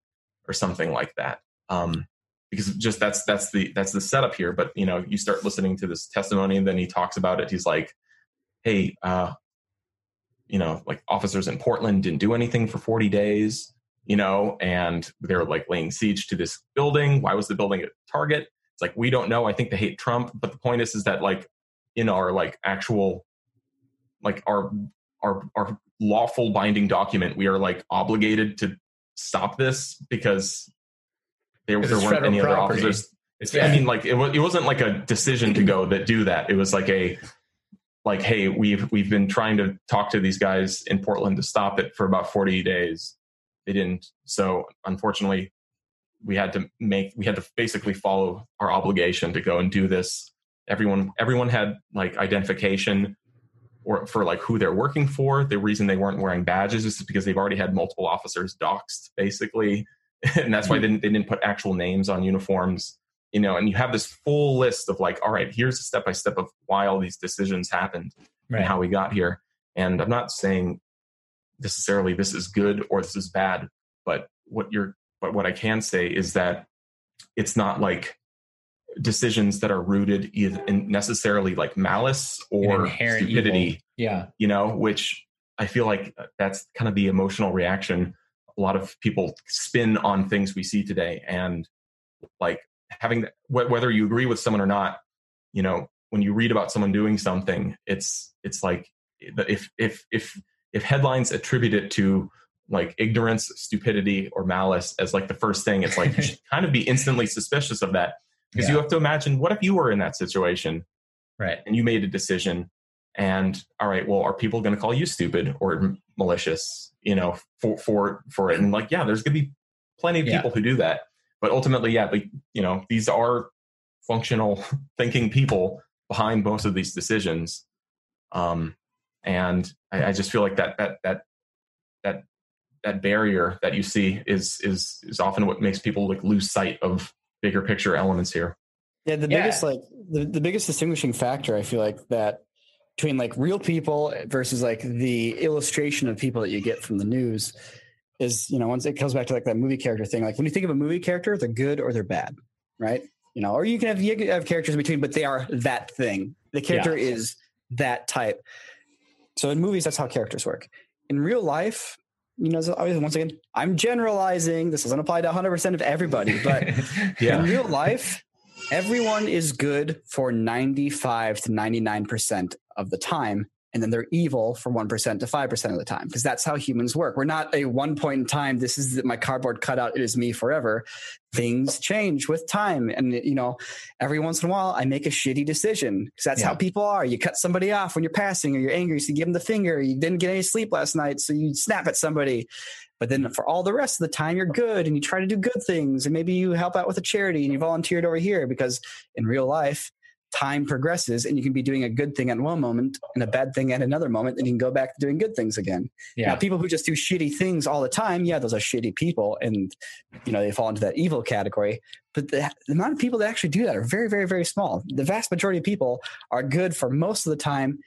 or something like that. Um because just that's that's the that's the setup here but you know you start listening to this testimony and then he talks about it. He's like hey uh you know like officers in portland didn't do anything for 40 days you know and they're like laying siege to this building. Why was the building a target? It's like we don't know. I think they hate trump but the point is is that like in our like actual like our our our lawful binding document we are like obligated to stop this because there, there weren't any other officers. It's, yeah. I mean, like it, it wasn't like a decision to go that do that. It was like a like, hey, we've we've been trying to talk to these guys in Portland to stop it for about forty days. They didn't. So unfortunately, we had to make we had to basically follow our obligation to go and do this. Everyone everyone had like identification or for like who they're working for. The reason they weren't wearing badges is because they've already had multiple officers doxxed, basically. [LAUGHS] and that's why hmm. they didn't, they didn't put actual names on uniforms you know and you have this full list of like all right here's a step by step of why all these decisions happened right. and how we got here and i'm not saying necessarily this is good or this is bad but what you're but what i can say is that it's not like decisions that are rooted in necessarily like malice or stupidity evil. yeah. you know which i feel like uh, that's kind of the emotional reaction a lot of people spin on things we see today. And like having whether you agree with someone or not you know when you read about someone doing something it's it's like if if if if headlines attribute it to like ignorance stupidity or malice as like the first thing it's like you [LAUGHS] should kind of be instantly suspicious of that because Yeah. you have to imagine what if you were in that situation right. and you made a decision and all right well are people going to call you stupid or malicious you know for for for it and like yeah there's going to be plenty of Yeah. people who do that but ultimately yeah like you know these are functional [LAUGHS] thinking people behind most of these decisions um and I, I just feel like that that that that that barrier that you see is is is often what makes people like lose sight of bigger picture elements here. Yeah, the Yeah. biggest like the, the biggest distinguishing factor I feel like that between like real people versus like the illustration of people that you get from the news is you know once it comes back to like that movie character thing like when you think of a movie character they're good or they're bad right? You know or you can have you can have characters in between but they are that thing. The character is that type. So in movies that's how characters work. In real life you know so once again i'm generalizing this doesn't apply to 100% of everybody but [LAUGHS] yeah in real life, everyone is good for 95 to 99% of the time. And then they're evil for 1% to 5% of the time because that's how humans work. We're not a one point in time, this is my cardboard cutout, it is me forever. Things change with time. And, you know, every once in a while, I make a shitty decision because that's how people are. You cut somebody off when you're passing or you're angry, so you give them the finger. You didn't get any sleep last night, so you snap at somebody. But then for all the rest of the time, you're good and you try to do good things. And maybe you help out with a charity and you volunteered over here because in real life, time progresses and you can be doing a good thing at one moment and a bad thing at another moment. And you can go back to doing good things again. Yeah. Now, people who just do shitty things all the time, yeah, those are shitty people. And, you know, they fall into that evil category. But the, the amount of people that actually do that are very, very, very small. The vast majority of people are good for most of the time.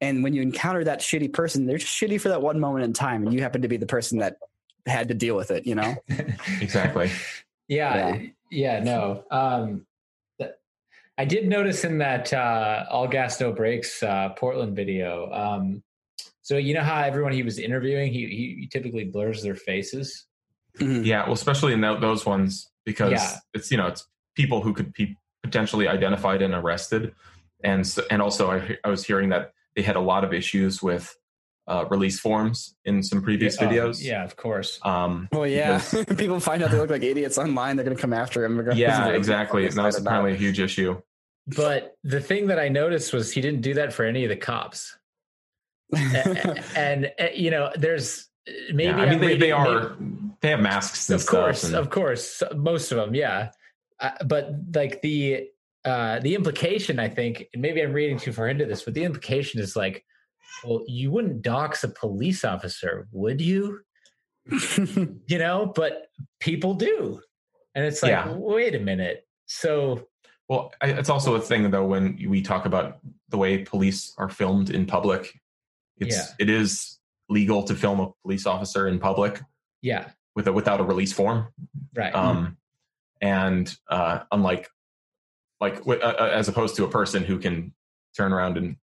And when you encounter that shitty person, they're just shitty for that one moment in time. And you happen to be the person that had to deal with it, you know? [LAUGHS] [LAUGHS] exactly Yeah, yeah, no. Um, th- I did notice in that uh, all gas no brakes uh, Portland video. Um, so you know how everyone he was interviewing, he he, he typically blurs their faces. Mhm. Yeah, well, especially in tho- those ones because Yeah. it's you know it's people who could be potentially identified and arrested, and so, and also I, I was hearing that they had a lot of issues with uh, release forms in some previous Oh, videos. yeah, of course. Um, Well, yeah. because- [LAUGHS] People find out they look like idiots online. They're going to come after him. yeah, [LAUGHS] exactly. they And that was decide or not. apparently a huge issue. But the thing that I noticed was he didn't do that for any of the cops. A- [LAUGHS] and, uh, you know, there's uh, maybe yeah, I mean they, they maybe- are they have masks and of course and- of course most of them yeah uh, but like the uh the implication i think and maybe i'm reading too far into this but the implication is like well you wouldn't dox a police officer would you [LAUGHS] you know but people do and it's like Yeah. wait a minute so Well, I, it's also a thing though when we talk about the way police are filmed in public. It's Yeah. it is legal to film a police officer in public yeah with a, without a release form. right Um, and uh, unlike like uh, uh, as opposed to a person who can turn around and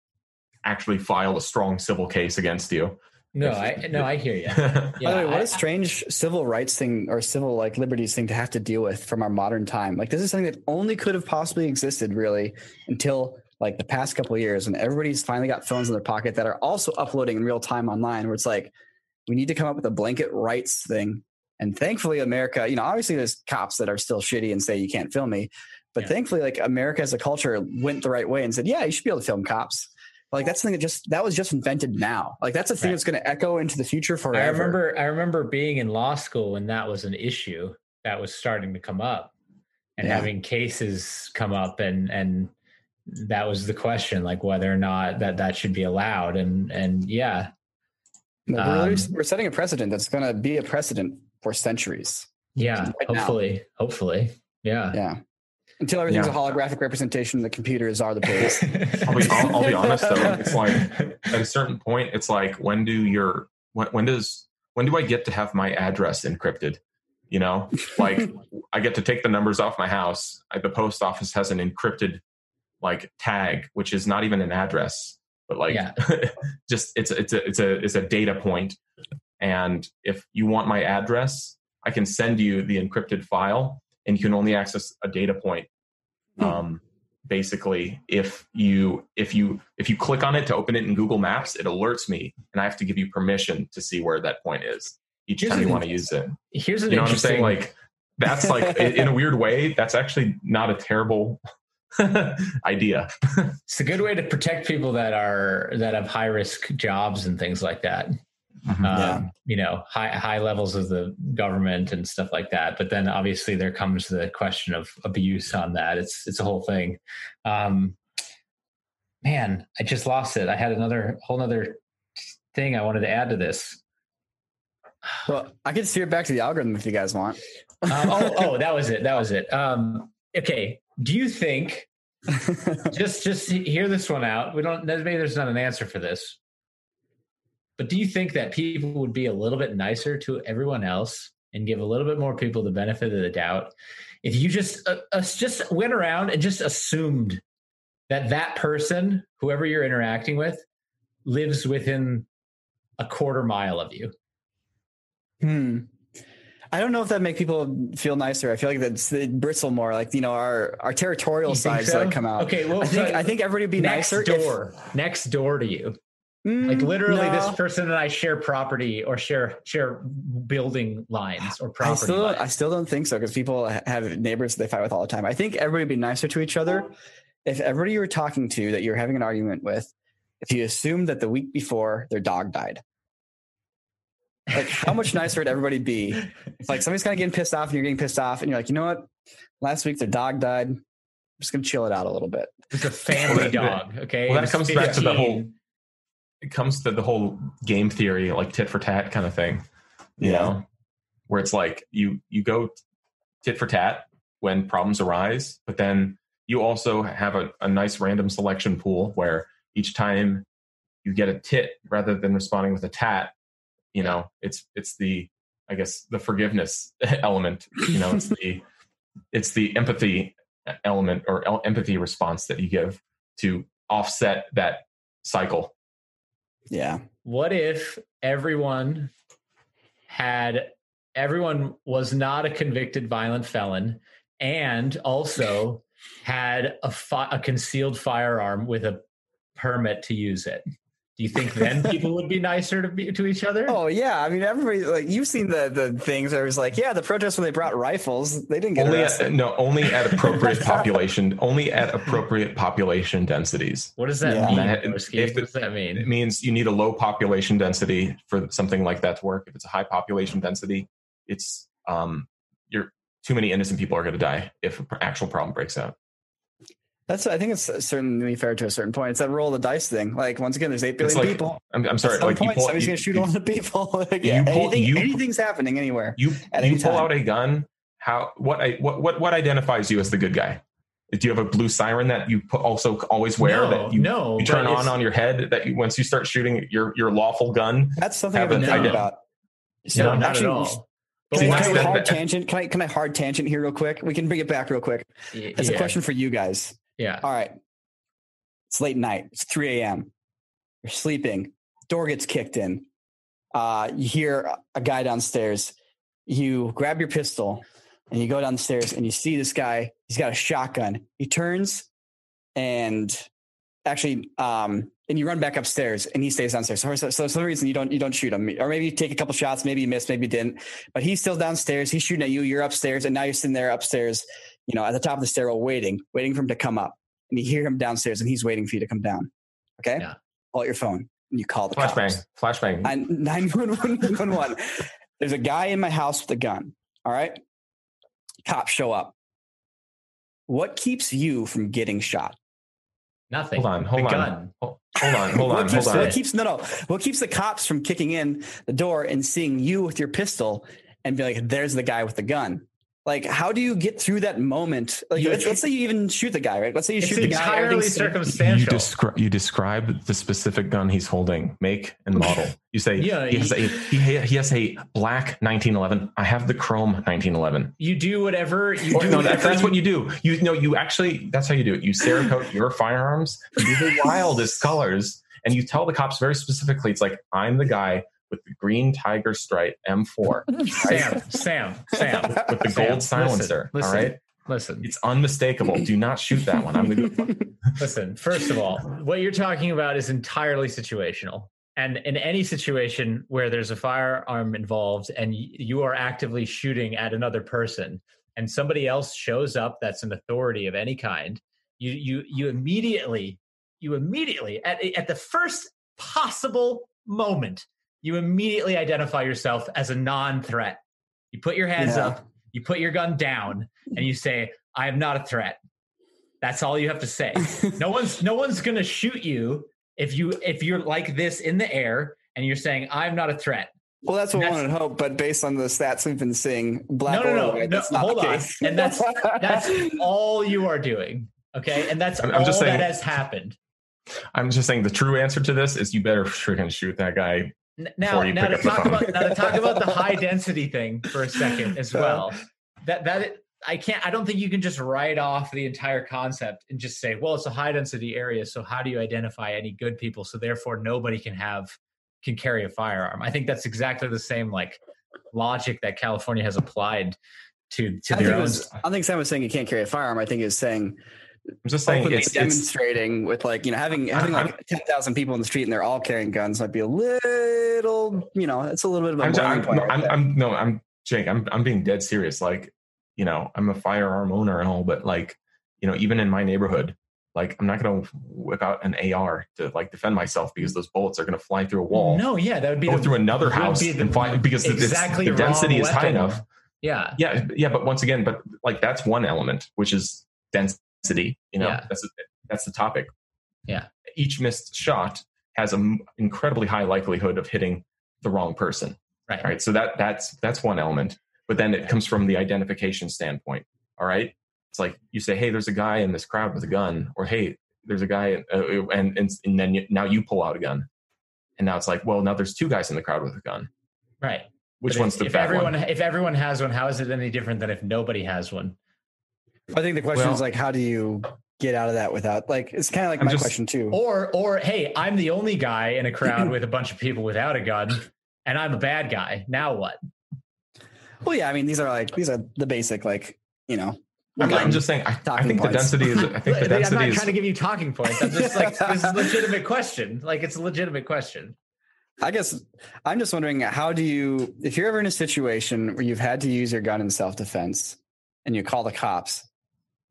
actually file a strong civil case against you. No i no i hear you [LAUGHS] By yeah the way, what I- a strange civil rights thing or civil like liberties thing to have to deal with from our modern time. Like this is something that only could have possibly existed really until like the past couple of years when everybody's finally got phones in their pocket that are also uploading in real time online where it's like we need to come up with a blanket rights thing. And thankfully America, you know, obviously there's cops that are still shitty and say you can't film me. But Yeah. thankfully like America as a culture went the right way and said, yeah, you should be able to film cops. Like that's something that just that was just invented now. Like that's a thing Right. that's going to echo into the future forever. I remember I remember being in law school when that was an issue that was starting to come up and Yeah. having cases come up and and that was the question like whether or not that that should be allowed and and yeah No, we're, Um, we're setting a precedent that's going to be a precedent for centuries. yeah Right now. hopefully hopefully yeah Yeah. Until everything's Yeah. a holographic representation, the computers are the police. [LAUGHS] I'll be, I'll, I'll be honest though. [LAUGHS] It's like at a certain point, it's like when do your when, when does when do I get to have my address encrypted? You know, like [LAUGHS] I get to take the numbers off my house. I, the post office has an encrypted like tag, which is not even an address, but like Yeah. just it's it's a it's a it's a data point. And if you want my address, I can send you the encrypted file, and you can only access a data point. Hmm. Um, basically if you if you if you click on it to open it in Google Maps, it alerts me, and I have to give you permission to see where that point is each Here's time you want to use it. Here's an You know what I'm saying? Like that's like in in a weird way, that's actually not a terrible [LAUGHS] idea. [LAUGHS] it's a good way to protect people that are that have high risk jobs and things like that. Mhm. Um, You know, high high levels of the government and stuff like that. But then obviously there comes the question of abuse on that. It's it's a whole thing. Um, man, I just lost it. I had another whole other thing I wanted to add to this. Well, I could steer back to the algorithm if you guys want. Um, [LAUGHS] oh, oh, that was it. That was it. Um, okay. Do you think [LAUGHS] just just hear this one out? We don't. Maybe there's not an answer for this, but do you think that people would be a little bit nicer to everyone else and give a little bit more people the benefit of the doubt if you just uh, uh, just went around and just assumed that that person, whoever you're interacting with, lives within a quarter mile of you? Hmm. I don't know if that make people feel nicer. I feel like that's they bristle more. Like you know, our our territorial sides so? that come out. Okay, well, I think so- I think everybody would be next nicer. if- door, next door to you. Mm, like literally no. this person and i share property or share share building lines or I property still lines. I still don't think so because people have neighbors they fight with all the time. I think everybody would be nicer to each other if everybody you were talking to that you're having an argument with, if you assume that the week before their dog died. Like how much [LAUGHS] nicer would everybody be if like somebody's kind of getting pissed off and you're getting pissed off and you're like, you know what? Last week their dog died. I'm just gonna chill it out a little bit. it's a family dog okay well, that was comes back to the whole it comes to the whole game theory, like tit for tat kind of thing. You Yeah. know, where it's like you you go tit for tat when problems arise, but then you also have a, a nice random selection pool where each time you get a tit rather than responding with a tat, you know, it's it's the I guess the forgiveness [LAUGHS] element. You know, it's the [LAUGHS] it's the empathy element or empathy response that you give to offset that cycle. Yeah. what if everyone had everyone was not a convicted violent felon and also had a, fi- a concealed firearm with a permit to use it do you think then people would be nicer to be, to each other Oh yeah. I mean everybody like you've seen the the things where it was like, yeah, the protests when they brought rifles, they didn't get Only at, no, only at appropriate [LAUGHS] population, only at appropriate population densities. what does that Yeah. mean That- Gorski? if what does that mean? It means you need a low population density for something like that to work. If it's a high population density, it's um, you're too many innocent people are going to die if an actual problem breaks out. That's I think it's certainly fair to a certain point. It's that roll of the dice thing. Like once again, there's eight billion like people. I'm, I'm At sorry, some like you point, pull, somebody's you, gonna shoot you, all the people. [LAUGHS] like, you yeah, pull- anything, you- anything's happening anywhere. you, At you any pull time. out a gun. How what I what what what identifies you as the good guy? Do you have a blue siren that you put also always wear no, that you no you turn on on your head that you, once you start shooting your your lawful gun That's something I've Have been thinking idea. about. no, not actually, at all But Can I, See, why can I hard the- tangent? Can I can I hard tangent here real quick? We can bring it back real quick. It's a question for you guys. Yeah All right. It's late night. It's 3 a.m. You're sleeping. Door gets kicked in. Uh, you hear a guy downstairs. You grab your pistol and you go downstairs and you see this guy. He's got a shotgun. He turns and actually, um, and you run back upstairs and he stays downstairs. So, so, so for some reason you don't you don't shoot him, or maybe you take a couple shots. Maybe you missed, maybe you didn't. But he's still downstairs. He's shooting at you. You're upstairs, and now you're sitting there upstairs. You know, at the top of the stairwell, waiting, waiting for him to come up and you hear him downstairs and he's waiting for you to come down. Okay. Yeah. Pull out your phone and you call the flashbang cops. flashbang. I- [LAUGHS] 911. There's a guy in my house with a gun. All right. Cops show up. What keeps you from getting shot? nothing hold on, hold the on, gun hold hold on, hold [LAUGHS] what on, keeps, hold on. What keeps no no? What keeps the cops from kicking in the door and seeing you with your pistol and be like, "There's the guy with the gun." Like, how do you get through that moment? Like, You- let's, let's say you even shoot the guy, right? Let's say you it's shoot the guy. entirely everything's- You, circumstantial descri- you describe the specific gun he's holding, make and model. [LAUGHS] You say Yeah, he, has a, he, he has a black 1911. I have the chrome 1911. you do whatever you Or, do no, whatever that, that's you- what you do. You know, you actually that's how you do it. You Cerakote your firearms to be the [LAUGHS] wildest colors, and you tell the cops very specifically. It's like I'm the guy with the green tiger stripe M4 [LAUGHS] Sam, Sam, Sam. with the Sam, gold silencer. listen, all right. listen, It's unmistakable. Do not shoot that one. I'm gonna [LAUGHS] listen. First of all, what you're talking about is entirely situational. And in any situation where there's a firearm involved and you are actively shooting at another person and somebody else shows up that's an authority of any kind, you you you immediately you immediately at at the first possible moment, you immediately identify yourself as a non-threat. You put your hands Yeah. up, you put your gun down, and you say, "I am not a threat." That's all you have to say. no [LAUGHS] one's no one's gonna shoot you if you if you're like this in the air and you're saying, "I'm not a threat." Well, that's what That's- one would hope, but based on the stats we've been seeing, black no, or no, no, white, no. that's not Hold the on, case. and that's that's [LAUGHS] all you are doing. Okay, and that's I'm- I'm all just saying- that has happened. I'm just saying the true answer to this is you better freaking shoot that guy. N- Now, now to talk about now to talk about the [LAUGHS] high density thing for a second as well. That that I can't. I don't think you can just write off the entire concept and just say, "Well, it's a high density area, so how do you identify any good people? So therefore, nobody can have can carry a firearm." I think that's exactly the same like logic that California has applied to to I their it own. was, I don't think Sam was saying you can't carry a firearm. I think he was saying I'm just saying openly it's, it's demonstrating with like you know having having I'm- like ten thousand people in the street and they're all carrying guns might be a little you know it's a little bit of a I'm, ju- I'm, point no, right I'm. I'm no, I'm Jake. I'm I'm being dead serious. Like, you know, I'm a firearm owner and all, but like, you know, even in my neighborhood, like, I'm not going to whip out an AR to like defend myself because those bullets are going to fly through a wall, no, yeah, that would be go the- through another house, be the and fly because exactly the density wrong is high enough. Yeah, Yeah, yeah, but once again, but like that's one element, which is density. You know, Yeah. that's that's the topic. Yeah. each missed shot has an incredibly high likelihood of hitting the wrong person. right. All right, so that that's that's one element, but then it comes from the identification standpoint. All right, it's like you say, "Hey, there's a guy in this crowd with a gun," or "Hey, there's a guy," uh, and and and then you, now you pull out a gun, and now it's like, well, now there's two guys in the crowd with a gun. Right. Which But one's if, the if bad everyone one? if everyone has one, how is it any different than if nobody has one? I think the question Well- is like how do you get out of that without like it's kind of like I'm my just- question too. Or or hey, I'm the only guy in a crowd with a bunch of people without a gun, and I'm a bad guy. Now what? Well, yeah, I mean these are like these are the basic like you know. I'm, again, I'm um, just saying. I, I talking think points. the density is. I [LAUGHS] think the density. I'm density not is. trying to give you talking points. I'm just like this is a legitimate question. Like it's a legitimate question. I guess I'm just wondering how do you if you're ever in a situation where you've had to use your gun in self defense and you call the cops,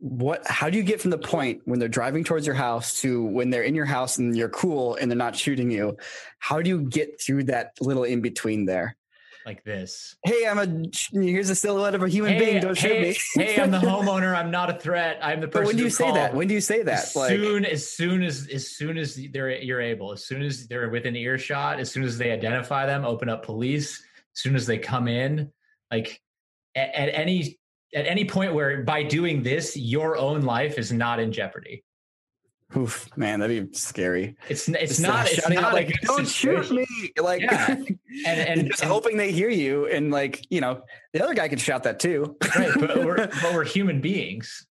what how do you get from the point when they're driving towards your house to when they're in your house and you're cool and they're not shooting you? How do you get through that little in between there? Like this. Hey, I'm a here's a silhouette of a human being. Don't hey, shoot me. hey, I'm the [LAUGHS] homeowner. I'm not a threat. I'm the person. but when do you say that? When do you say that? as Like soon as soon as as soon as they're you're able as soon as they're within earshot as soon as they identify them open up police as soon as they come in like at, at any at any point where by doing this your own life is not in jeopardy oof, man, that'd be scary. it's it's Just, uh, not it's not out, like like don't shoot me. Like Yeah. and [LAUGHS] and, and just and- hoping they hear you and like you know the other guy could shout that too right but we're [LAUGHS] but we're human beings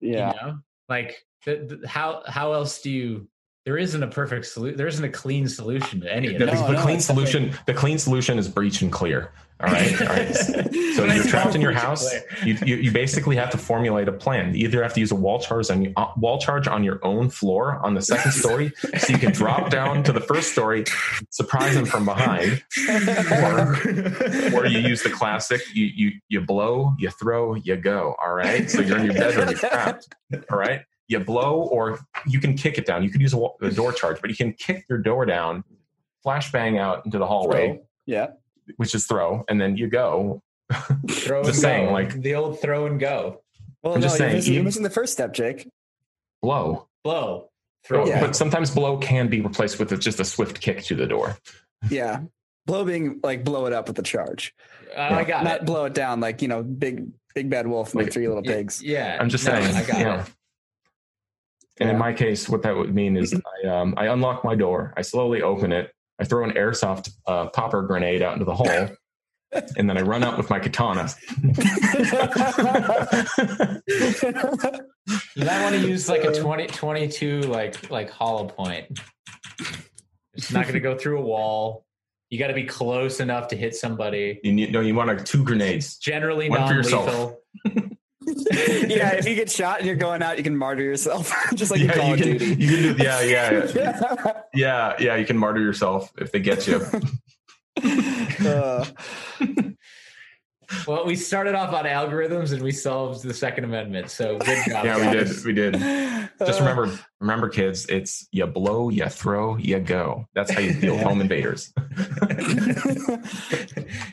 yeah you know like the, the, how how else do you there isn't a perfect solution there isn't a clean solution to any of the, this the no, clean solution. The clean solution is breach and clear. All right. All right. [LAUGHS] So you're trapped in your house. You, you, you basically have to formulate a plan. You either have to use a wall charge on uh, wall charge on your own floor on the second story, so you can drop down to the first story, surprise them from behind, or or you use the classic. You you you blow, you throw, you go. All right. So you're in your bedroom, you're trapped. All right. You blow, or you can kick it down. You could use a, wall, a door charge, but you can kick your door down, flashbang out into the hallway Throw. yeah which is throw, and then you go. [LAUGHS] throw Just and saying, go. like- the old throw and go well I'm no, just you're, saying, missing, you're missing the first step jake blow. blow throw Yeah. But sometimes blow can be replaced with just a swift kick to the door. yeah blow being like blow it up with a charge Uh, I got not it. blow it down like you know big big bad wolf and the Like, three little pigs Yeah, I'm just no, saying. I got you know. it. And in my case, what that would mean is [CLEARS THROAT] I, um, I unlock my door, I slowly open it, I throw an airsoft uh, popper grenade out into the hall, and then I run out with my katana. You might want to use like a 20, 22 like like hollow point. It's not going to go through a wall. You got to be close enough to hit somebody. you need, no, you want like two grenades. Generally One for yourself. non-lethal. [LAUGHS] yeah, if you get shot and you're going out, you can martyr yourself, [LAUGHS] just like yeah, Call you of can, Duty. you can do, yeah, yeah, [LAUGHS] yeah, yeah, yeah. You can martyr yourself if they get you. Uh, Well, we started off on algorithms and we solved the Second Amendment. So good job. Yeah, we did. We did. Just remember, remember, kids. It's you blow, you throw, you go. That's how you deal with home invaders.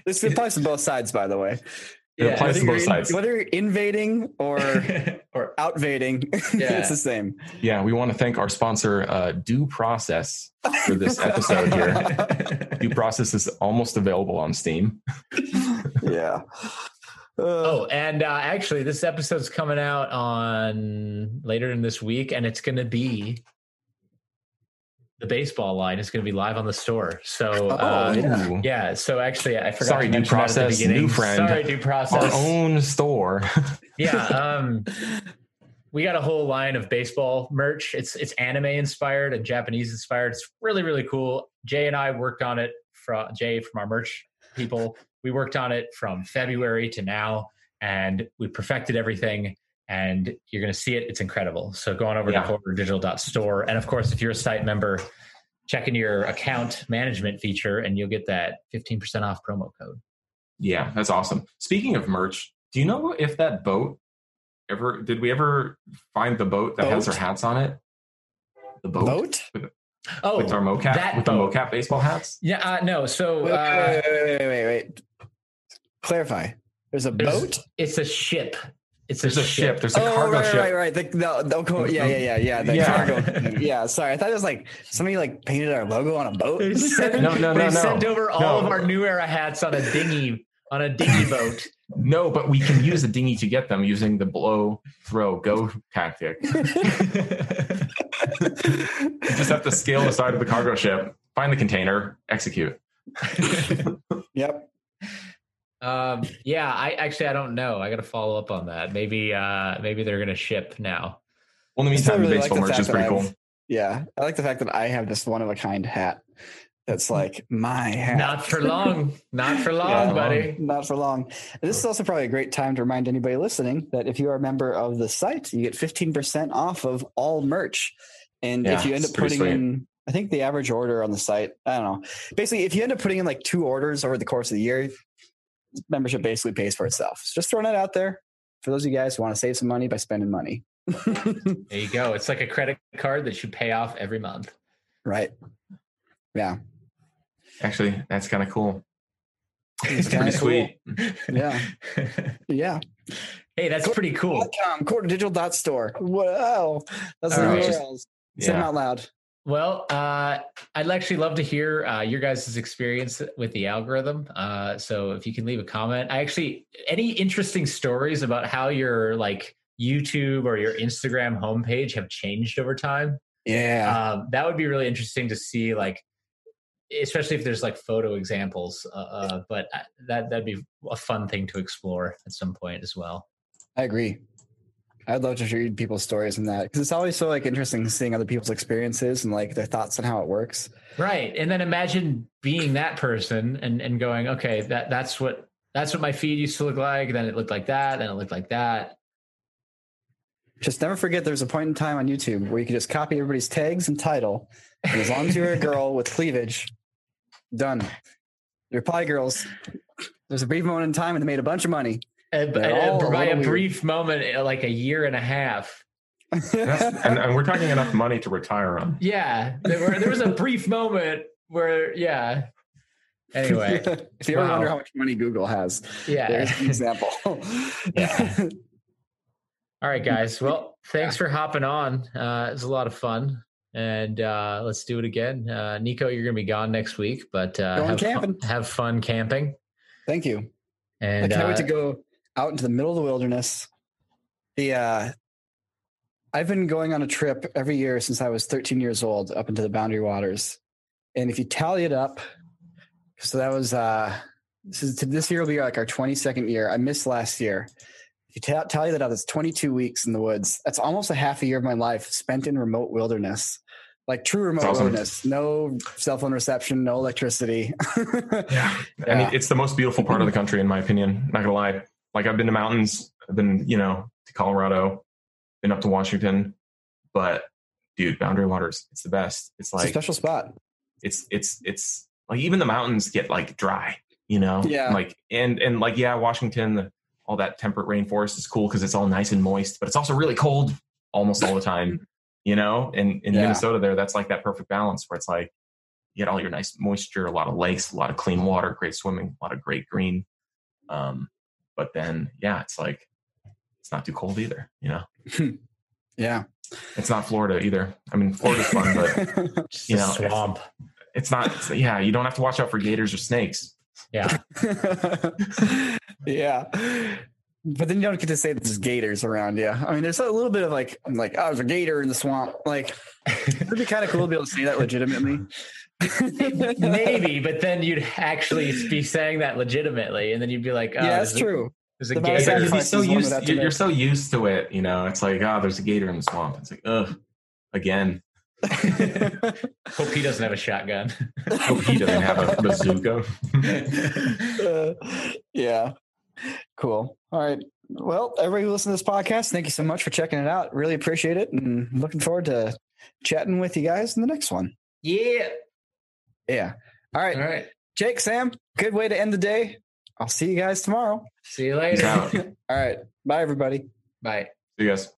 this applies to both sides, by the way. It Yeah, applies to both sides. whether you're invading or [LAUGHS] or outvading, [LAUGHS] Yeah. it's the same. Yeah, we want to thank our sponsor, uh, Due Process, for this [LAUGHS] episode here. Due Process is almost available on Steam. Yeah. Uh, Oh, and uh, actually, this episode's coming out on later in this week, and it's going to be the baseball line is going to be live on the store. So, uh, Oh, yeah. Yeah. So actually, I forgot Sorry, to due mention that at the process, new friend. Sorry, due process. Our own store. [LAUGHS] yeah. Um, we got a whole line of baseball merch. It's it's anime inspired and Japanese inspired. It's really really cool. Jay and I worked on it from Jay from our merch people. We worked on it from February to now, and we perfected everything. And you're going to see it. It's incredible. So go on over Yeah. to corridordigital.store. And of course, if you're a site member, check in your account management feature, and you'll get that 15% off promo code. Yeah, that's awesome. Speaking of merch, do you know if that boat ever did we ever find the boat that has Boat? our hats on it? The boat, Boat? Oh, with our mocap that with boat. the mocap baseball hats. yeah, uh, no. So Wait, uh, wait, wait, wait, wait, wait. Clarify. There's a There's- boat? It's a ship. It's There's a ship. There's a oh, cargo right, ship. right, right. The, the, the, co- yeah, yeah, yeah, yeah. The Yeah. cargo. [LAUGHS] Yeah, sorry. I thought it was like somebody like painted our logo on a boat. They sent, [LAUGHS] No, no, they no, no. sent over all of our new era hats on a dinghy on a dinghy [LAUGHS] boat. No, but we can use a dinghy to get them using the blow, throw, go tactic. You just have to scale the side of the cargo ship, find the container, execute. Yep. Um, yeah, I actually I don't know. I got to follow up on that. Maybe uh, maybe they're gonna ship now. Well, in the meantime, the really like baseball the merch is pretty I've- cool. Yeah. I like the fact that I have this one of a kind hat that's like my hat. Not for long. [LAUGHS] Not for long, Yeah. buddy. Not for long. This is also probably a great time to remind anybody listening that if you are a member of the site, you get 15% off of all merch. And Yeah, if you end up putting in, I think the average order on the site, I don't know. Basically, if you end up putting in like two orders over the course of the year, membership basically pays for itself. So just throwing that out there for those of you guys who want to save some money by spending money. [LAUGHS] There you go. It's like a credit card that you pay off every month. right. Yeah. Actually, that's kind of cool. It's Pretty kinda sweet. Yeah. [LAUGHS] Yeah. hey, that's pretty cool. .com, corridordigital.store. Wow. That's All the right. URLs. Say them out loud. Well, uh, I'd actually love to hear uh, your guys' experience with the algorithm. Uh, so if you can leave a comment, I actually any interesting stories about how your like YouTube or your Instagram homepage have changed over time. Yeah. Um, that would be really interesting to see, like especially if there's like photo examples. Uh, uh, but uh, that that'd be a fun thing to explore at some point as well. I agree. I'd love to read people's stories and that because it's always so like interesting seeing other people's experiences and like their thoughts on how it works. Right. And then imagine being that person and, and going, okay, that that's what that's what my feed used to look like. Then it looked like that, then it looked like that. Just never forget there's a point in time on YouTube where you can just copy everybody's tags and title. And as long as you're a girl with cleavage, done. You're pie girls. There's a brief moment in time when they made a bunch of money. And, They're and all by a little brief moment, uh, like a year and a half. And, and we're talking enough money to retire on. Yeah. There, were, there was a brief moment where, yeah. Anyway, [LAUGHS] if you ever wonder how much money Google has, yeah. there's an example. [LAUGHS] Yeah. [LAUGHS] All right, guys. Well, thanks for hopping on. Uh, it was a lot of fun. And uh, let's do it again. Uh, Niko, you're going to be gone next week, but uh, have, fun, camping. have fun camping. Thank you. And I can't uh, wait to go out into the middle of the wilderness. The uh, I've been going on a trip every year since I was 13 years old up into the Boundary Waters, and if you tally it up, so that was uh, this is this year will be like our 22nd year. I missed last year. If you ta- tally that out, that's 22 weeks in the woods. That's almost a half a year of my life spent in remote wilderness. Like true remote awesome. wilderness, no cell phone reception, no electricity. [LAUGHS] Yeah. I mean, Yeah. it's the most beautiful part of the country, in my opinion. Not gonna lie. Like I've been to mountains, I've been, you know, to Colorado, been up to Washington, but dude, Boundary Waters, it's the best. It's It's a like special spot. it's it's it's like even the mountains get like dry, you know? Yeah. Like and and like yeah, Washington, all that temperate rainforest is cool because it's all nice and moist, but it's also really cold almost all the time, you know? And in Yeah. Minnesota there, that's like that perfect balance where it's like you get all your nice moisture, a lot of lakes, a lot of clean water, great swimming, a lot of great green. Um, but then yeah, it's like it's not too cold either, you know. [LAUGHS] Yeah. It's not Florida either. I mean, Florida's fun, but [LAUGHS] You know, if- swamp. it's not. It's, yeah, you don't have to watch out for gators or snakes. Yeah. [LAUGHS] yeah. But then you don't get to say there's gators around you. I mean, there's a little bit of like, I'm like, oh, there's a gator in the swamp. Like, it'd be kind of cool to be able to say that legitimately. Maybe, [LAUGHS] but then you'd actually be saying that legitimately, and then you'd be like, oh, yeah, that's a- true. There's a The amount of gator. You'd be sacrifices so one would used. have to You're, you're so used to it. You know, it's like, oh, there's a gator in the swamp. It's like, ugh, again. [LAUGHS] Hope he doesn't have a shotgun. Hope he doesn't have a [LAUGHS] bazooka. Uh, yeah. Cool. All right. Well, everybody who listens to this podcast, thank you so much for checking it out. Really appreciate it. And looking forward to chatting with you guys in the next one. yeah. Yeah. All right. All right. Jake, Sam, good way to end the day. I'll see you guys tomorrow. See you later. [LAUGHS] All right. Bye, everybody. Bye. See you guys.